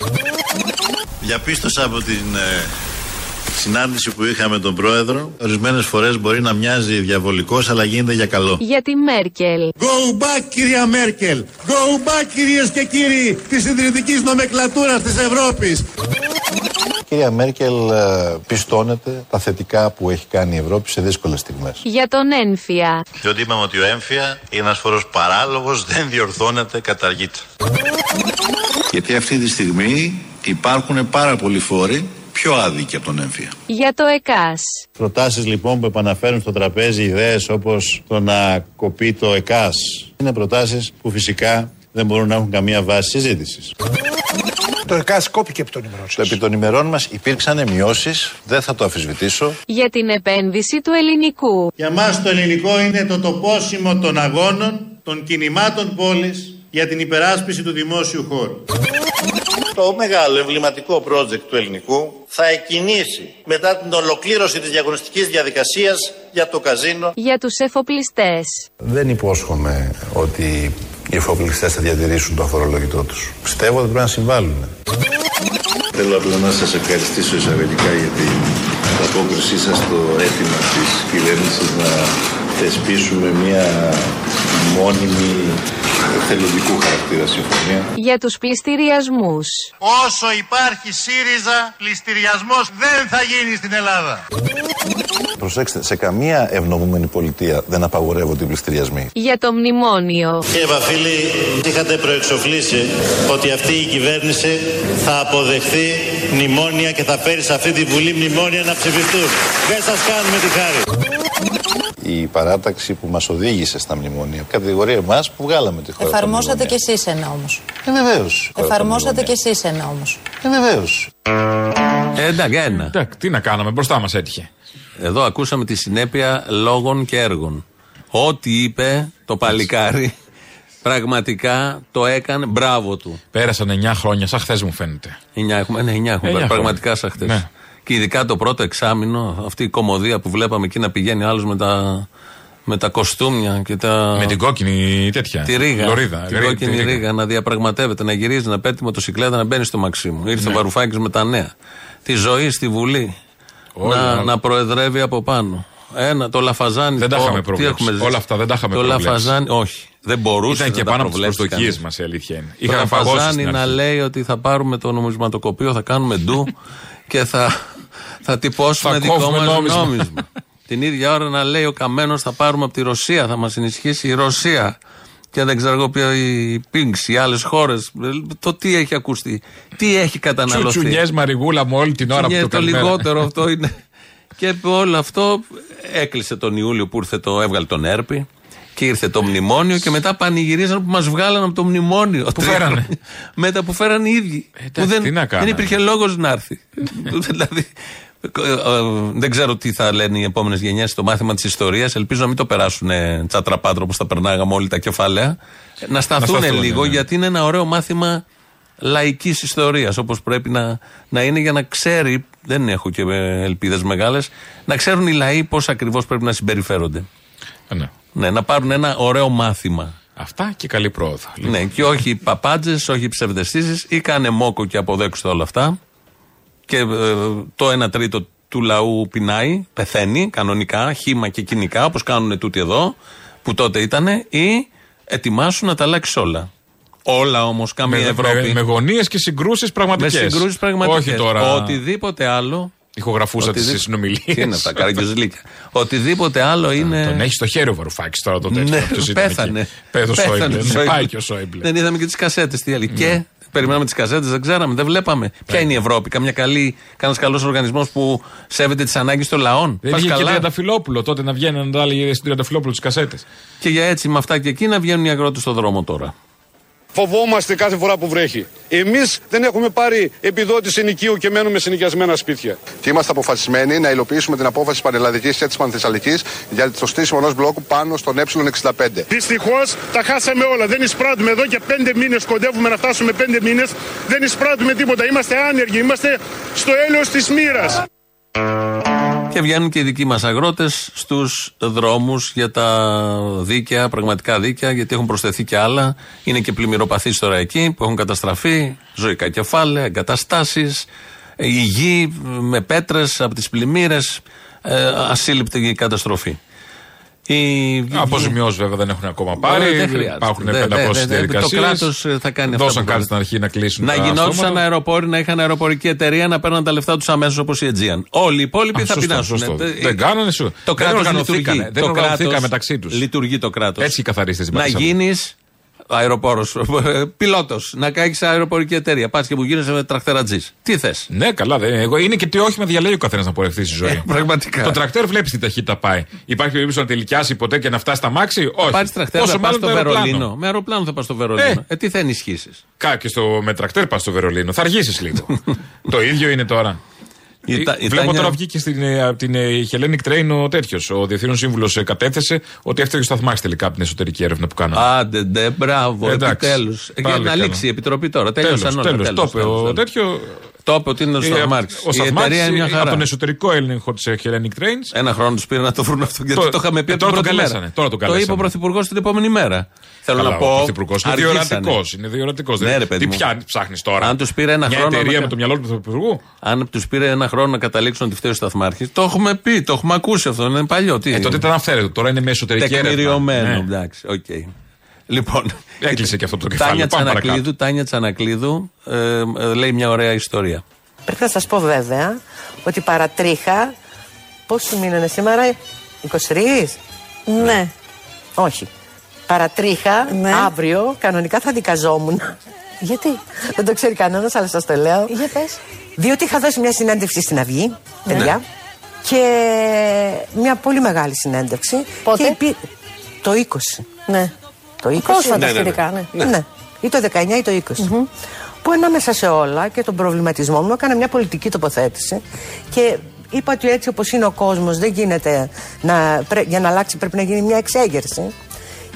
Διαπίστωσα από την ε, συνάντηση που είχαμε τον πρόεδρο, ορισμένες φορές μπορεί να μοιάζει διαβολικός αλλά γίνεται για καλό. Για τη Μέρκελ. Go back κυρία Μέρκελ. Go back κυρίες και κύριοι της συντηρητικής νομεκλατούρας της Ευρώπης. κυρία Μέρκελ ε, πιστώνεται τα θετικά που έχει κάνει η Ευρώπη σε δύσκολες στιγμές. Για τον Ένφια. Διότι είπαμε ότι ο έμφυα είναι ένας φόρος παράλογος, δεν διορθώνεται, καταργείται. Γιατί αυτή τη στιγμή υπάρχουν πάρα πολλοί φόροι πιο άδικοι από τον έμφυα. Για το ΕΚΑΣ. Προτάσεις λοιπόν που επαναφέρουν στο τραπέζι ιδέες όπως το να κοπεί το ΕΚΑΣ είναι προτάσεις που φυσικά δεν μπορούν να έχουν καμία βάση συζήτησης. Το ΕΚΑΣ κόπηκε επί των ημερών Στο επί των ημερών μας υπήρξαν μειώσεις, δεν θα το αφισβητήσω. Για την επένδυση του ελληνικού. Για μας το ελληνικό είναι το τοπόσιμο των αγώνων, των κινημάτων πόλης για την υπεράσπιση του δημόσιου χώρου. Το μεγάλο εμβληματικό project του ελληνικού θα εκκινήσει μετά την ολοκλήρωση της διαγωνιστικής διαδικασίας για το καζίνο. Για τους εφοπλιστές. Δεν υπόσχομαι ότι οι εφοπλιστές θα διατηρήσουν το αφορολόγητό τους. Πιστεύω ότι πρέπει να συμβάλλουν. Θέλω απλά να σας ευχαριστήσω εισαγωγικά για την απόκρισή σας στο αίτημα της κυβέρνησης να θεσπίσουμε μια μόνιμη θελοντικού χαρακτήρα συμφωνία. Για τους πληστηριασμούς. Όσο υπάρχει ΣΥΡΙΖΑ, πληστηριασμός δεν θα γίνει στην Ελλάδα. Προσέξτε, σε καμία ευνομούμενη πολιτεία δεν απαγορεύονται οι πληστηριασμοί. Για το μνημόνιο. Κύριε Βαφίλη, είχατε προεξοφλήσει ότι αυτή η κυβέρνηση θα αποδεχθεί μνημόνια και θα φέρει σε αυτή τη Βουλή μνημόνια να ψηφιστούν. Δεν σας κάνουμε τη χάρη. Η παράταξη που μας οδήγησε στα μνημόνια κατηγορεί εμάς που βγάλαμε τη χώρα. από τα Εφαρμόσατε κι μνημόνια. εσείς ένα όμως. Ε, βεβαίως. Εφαρμόσατε κι εσείς ένα όμως. Ε, βεβαίως. Ε, εντάξει, ένα. Εντάξει, τι να κάναμε, μπροστά μας έτυχε. Εδώ ακούσαμε τη συνέπεια λόγων και έργων. Ό,τι είπε το παλικάρι, πραγματικά το έκανε. Μπράβο του. Πέρασαν 9 χρόνια, σαν χθες μου φαίνεται. 9 έχουμε, ναι, 9 έχουμε. Εννιά πραγματικά χρόνια. σαν χτε. Ναι. Και ειδικά το πρώτο εξάμεινο, αυτή η κομμωδία που βλέπαμε εκεί να πηγαίνει άλλος με τα, με τα κοστούμια και τα. Με την κόκκινη τέτοια. Τη ρίγα. Λωρίδα. Την Ρίγα, κόκκινη τη ρίγα. να διαπραγματεύεται, να γυρίζει, να παίρνει τη μοτοσυκλέτα, να μπαίνει στο Μαξίμου. Ήρθε Ναι. ο Βαρουφάκης με τα νέα. Τη ζωή στη Βουλή. Όλα, να, όλα. να προεδρεύει από πάνω. Ένα, το λαφαζάνι. Δεν τα το- είχαμε τι προβλέψει. έχουμε ζήσει; Όλα αυτά δεν τα είχαμε Το προβλέψει. λαφαζάνι, όχι. Δεν μπορούσε Ήταν και να τα πάνω από τις προβλέψει προσδοκίες κανείς. μας, η αλήθεια είναι. Το Είχαμε παγώσει Λαφαζάνι στην να αρχή. λέει ότι θα πάρουμε το νομισματοκοπείο, θα κάνουμε ντου *laughs* και θα, θα τυπώσουμε Θα δικό κόβουμε μας νόμισμα. νόμισμα. *laughs* Την ίδια ώρα να λέει ο Καμένος θα πάρουμε από τη Ρωσία, θα μας ενισχύσει η Ρωσία. Και δεν ξέρω εγώ ποιο η Πίνξ, οι άλλες χώρες. Το τι έχει ακουστεί, τι έχει καταναλωθεί. Τσουτσουνιές Μαριγούλα μου όλη την ώρα Ναι, που το το καλημέρα. λιγότερο αυτό *laughs* είναι. Και όλο αυτό έκλεισε τον Ιούλιο που ήρθε το, έβγαλε τον Έρπη και ήρθε το μνημόνιο και μετά πανηγυρίζαν που μας βγάλαν από το μνημόνιο. Που φέρανε. μετά που φέρανε οι ίδιοι. που δεν, τι να δεν κάνανε. υπήρχε λόγος να έρθει. *laughs* δηλαδή. ε, ε, Δεν ξέρω τι θα λένε οι επόμενες γενιές στο μάθημα της ιστορίας. Ελπίζω να μην το περάσουν τσατραπάτρο όπως τα περνάγαμε όλοι τα κεφάλαια. Να σταθούν σταθούν, λίγο ναι. γιατί είναι ένα ωραίο μάθημα λαϊκής ιστορίας όπως πρέπει να, να είναι για να ξέρει, δεν έχω και ελπίδες μεγάλες, να ξέρουν οι λαοί πώς ακριβώς πρέπει να συμπεριφέρονται. Ε, ναι. Ναι, να πάρουν ένα ωραίο μάθημα. Αυτά και καλή πρόοδο. Ναι, και όχι παπάντζες, όχι ψευδεστήσεις, ή κάνε μόκο και αποδέξτε όλα αυτά. Και ε, το 1 τρίτο του λαού πεινάει, πεθαίνει κανονικά, χήμα και κοινικά, όπως κάνουν τούτοι εδώ, που τότε ήταν, ή ετοιμάσουν να τα αλλάξει όλα. Όλα όμως, καμία Με, Ευρώπη. με, με γωνίες και συγκρούσεις Με πραγματικές. συγκρούσεις πραγματικές. Όχι τώρα. Οτιδήποτε άλλο. Ηχογραφούσα τις Οτιδη- συνομιλίες. Τι είναι αυτά, καραγκιουζλίκια. Οτιδήποτε άλλο είναι. Τον έχεις στο χέρι ο Βαρουφάκης τώρα το τέτοιο. Ναι, Ποιος ήταν πέθανε. εκεί. Πέθανε ο Πέθανε Σόιμπλε. ο Ναι, Σόιμπλε. Πάει και ο Σόιμπλε. Δεν είδαμε και τις κασέτες τι έλεγε. Και περιμέναμε τις κασέτες, δεν ξέραμε, δεν βλέπαμε. Ποια είναι η Ευρώπη, καμιά καλή, κανένας καλός οργανισμός που σέβεται τις ανάγκες των λαών. Δεν Πας είχε και καλά. Τριανταφυλόπουλο τότε να βγαίνει να τα έλεγε στην Τριανταφυλόπουλο τις κασέτες. Και για έτσι με αυτά και εκεί να βγαίνουν οι αγρότες στον δρόμο τώρα. Φοβόμαστε κάθε φορά που βρέχει. Εμείς δεν έχουμε πάρει επιδότηση ενοικίου και μένουμε σε νοικιασμένα σπίτια. Και είμαστε αποφασισμένοι να υλοποιήσουμε την απόφαση τη Πανελλαδικής και τη Πανθεσσαλικής για το στήσιμο ενός μπλόκου πάνω στον Ε65. Δυστυχώς τα χάσαμε όλα. Δεν εισπράττουμε εδώ και πέντε μήνες. Κοντεύουμε να φτάσουμε πέντε μήνες. Δεν εισπράττουμε τίποτα. Είμαστε άνεργοι. Είμαστε στο έλεος της μοίρας. Και βγαίνουν και οι δικοί μας αγρότες στους δρόμους για τα δίκαια, πραγματικά δίκαια, γιατί έχουν προσθεθεί και άλλα. Είναι και πλημμυροπαθείς τώρα εκεί που έχουν καταστραφεί, ζωικά κεφάλαια, εγκαταστάσεις, η γη με πέτρες από τις πλημμύρες, ασύλληπτη καταστροφή. Η... Αποζημιώσεις βέβαια δεν έχουν ακόμα πάρει. Ε, δεν χρειάζεται. Υπάρχουν Δεν- 500 δεν- δεν- διαδικασίε. Το κράτος θα κάνει αυτό. Δώσαν που κάτι πρέπει. στην αρχή να κλείσουν. Να τα γινόντουσαν αυτόματα. αεροπόροι, να είχαν αεροπορική εταιρεία, να παίρναν τα λεφτά τους αμέσως όπως η Aegean. Όλοι οι υπόλοιποι Α, θα σωστό, πεινάσουν. σωστό. Ε, Δεν κάνανε, σου. Το Δεν κράτος οργανωθήκανε. λειτουργεί. Δεν Το οργανωθήκανε κράτος μεταξύ τους. Λειτουργεί το κράτος. Έτσι καθαρίστε την Να Πατησαλή. γίνεις αεροπόρος, *laughs* πιλότος, να κάνεις αεροπορική εταιρεία. Πας και που γίνεσαι με τραχτερατζή. Τι θες; Ναι, καλά. Δεν, εγώ είναι και τι όχημα διαλέγει ο καθένας να πορευτεί στη ζωή. Ε, πραγματικά. Το τρακτέρ βλέπεις τι ταχύτητα πάει. Υπάρχει περίπτωση να τελικιάσει ποτέ και να φτάσει στα μάξι; Όχι. Πάρεις τραχτέρ Πόσο να πας μάλλον στο το αεροπλάνο; Βερολίνο. Με αεροπλάνο θα πας στο Βερολίνο. Ε, τι θα ενισχύσεις; Κα και στο, με τρακτέρ πας στο Βερολίνο. Θα αργήσεις λίγο. *laughs* το ίδιο είναι τώρα. Η Τα- η Βλέπω Τάνια- τώρα βγήκε στην, ε, από την ε, Hellenic Train ο τέτοιος. Ο διευθύνων σύμβουλος κατέθεσε ότι έφταιγε ο σταθμάρχη τελικά από την εσωτερική έρευνα που κάναμε. Άντε, ντε, μπράβο, Εντάξει. επιτέλους. Για Πάλι να καλά. λήξει η επιτροπή τώρα. Τέλειωσαν Τέλος, όλα. τέλος. τέλος, Το είπε τέλος, ο τέλος. τέτοιο. Το είπε ότι είναι ο Ε, Σταθμάρχης. Ο Η Σταθμάρχης, εταιρεία είναι μια από χαρά. τον εσωτερικό έλεγχο της Hellenic Trains. Ένα χρόνο τους πήρε να το βρουν αυτό. Γιατί Το- το, είχαμε πει ε, από τώρα την τον πρώτη καλέσανε, μέρα. τώρα τον Το είπε ο καλέσανε. Πρωθυπουργός την επόμενη μέρα. Θέλω Καλά, να ο πω. Πρωθυπουργός είναι αργήσανε. διορατικός. Είναι διορατικός. Ναι, ρε, παιδί Τι μου. πιάνει, ψάχνεις τώρα; Αν τους πήρε ένα Μια χρόνο. εταιρεία να- με το μυαλό του Πρωθυπουργού; Αν τους πήρε ένα χρόνο να καταλήξουν ότι φταίει ο Σταθμάρχης. Το έχουμε πει, το έχουμε ακούσει αυτό. Είναι παλιό. Τι Ε, τότε ήταν αυθαίρετο. Τώρα είναι με εσωτερική έρευνα. Τεκμηριωμένο. Ναι. Εντάξει, οκ. Λοιπόν. Έκλεισε και αυτό το κεφάλι. Τάνια Πάμε παρακάτω. Τσανακλείδου, Τάνια Τσανακλείδου ε, ε, λέει μια ωραία ιστορία. Πρέπει να σας πω βέβαια ότι παρατρίχα πόσοι μήνες σήμερα, 23? Ναι. Όχι. Παρατρίχα αύριο, κανονικά θα δικαζόμουν. Γιατί; Δεν το ξέρει κανένας, αλλά σας το λέω. Για πες. Διότι είχα δώσει μια συνέντευξη στην Αυγή, παιδιά. Και μια πολύ μεγάλη συνέντευξη. Πότε; Και υπή- Το 20. Ναι. Το 20. Πρόσφατα Ναι, ναι, ναι. σχετικά, ναι. ναι. Ή το 19 ή το 20. Που ανάμεσα σε όλα και τον προβληματισμό μου έκανα μια πολιτική τοποθέτηση και είπα ότι έτσι όπως είναι ο κόσμος δεν γίνεται να, πρέ- για να αλλάξει πρέπει να γίνει μια εξέγερση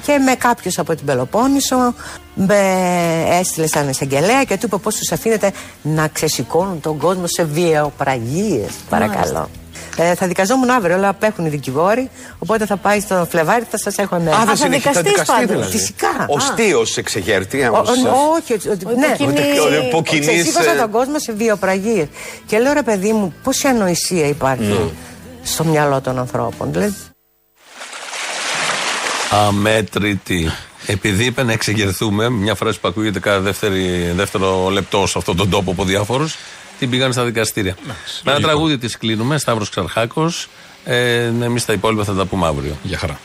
και με κάποιος από την Πελοπόννησο με έστειλε σαν εισαγγελέα και του είπα πώς τους αφήνετε να ξεσηκώνουν τον κόσμο σε βιαιοπραγίες παρακαλώ. Ε, θα δικαζόμουν αύριο, αλλά απέχουν οι δικηγόροι. Οπότε θα πάει στο Φλεβάρι, θα σας έχω εμένα. Α, δεν συνεχίζει, θα δικαστείς δηλαδή. Φυσικά. Ο Α. στίο εξεγέρτη. Ο- ο- Όχι, ότι- ότι- ναι, υποκινείς- ότι- ο υποκινείς, ξεσήκωσα ε, τον κόσμο σε βιοπραγίες. Και λέω ρε παιδί μου, πόση ανοησία υπάρχει στο μυαλό των ανθρώπων. Δηλαδή, Αμέτρητη. Επειδή είπε να εξεγερθούμε, μια φράση που ακούγεται κάθε δεύτερη, δεύτερο λεπτό σε αυτόν τον τόπο από διάφορους, την πήγαν στα δικαστήρια. Με ένα λογικό. τραγούδι της κλείνουμε, Σταύρος Ξαρχάκος. Ε, Εμείς τα υπόλοιπα θα τα πούμε αύριο. Για χαρά.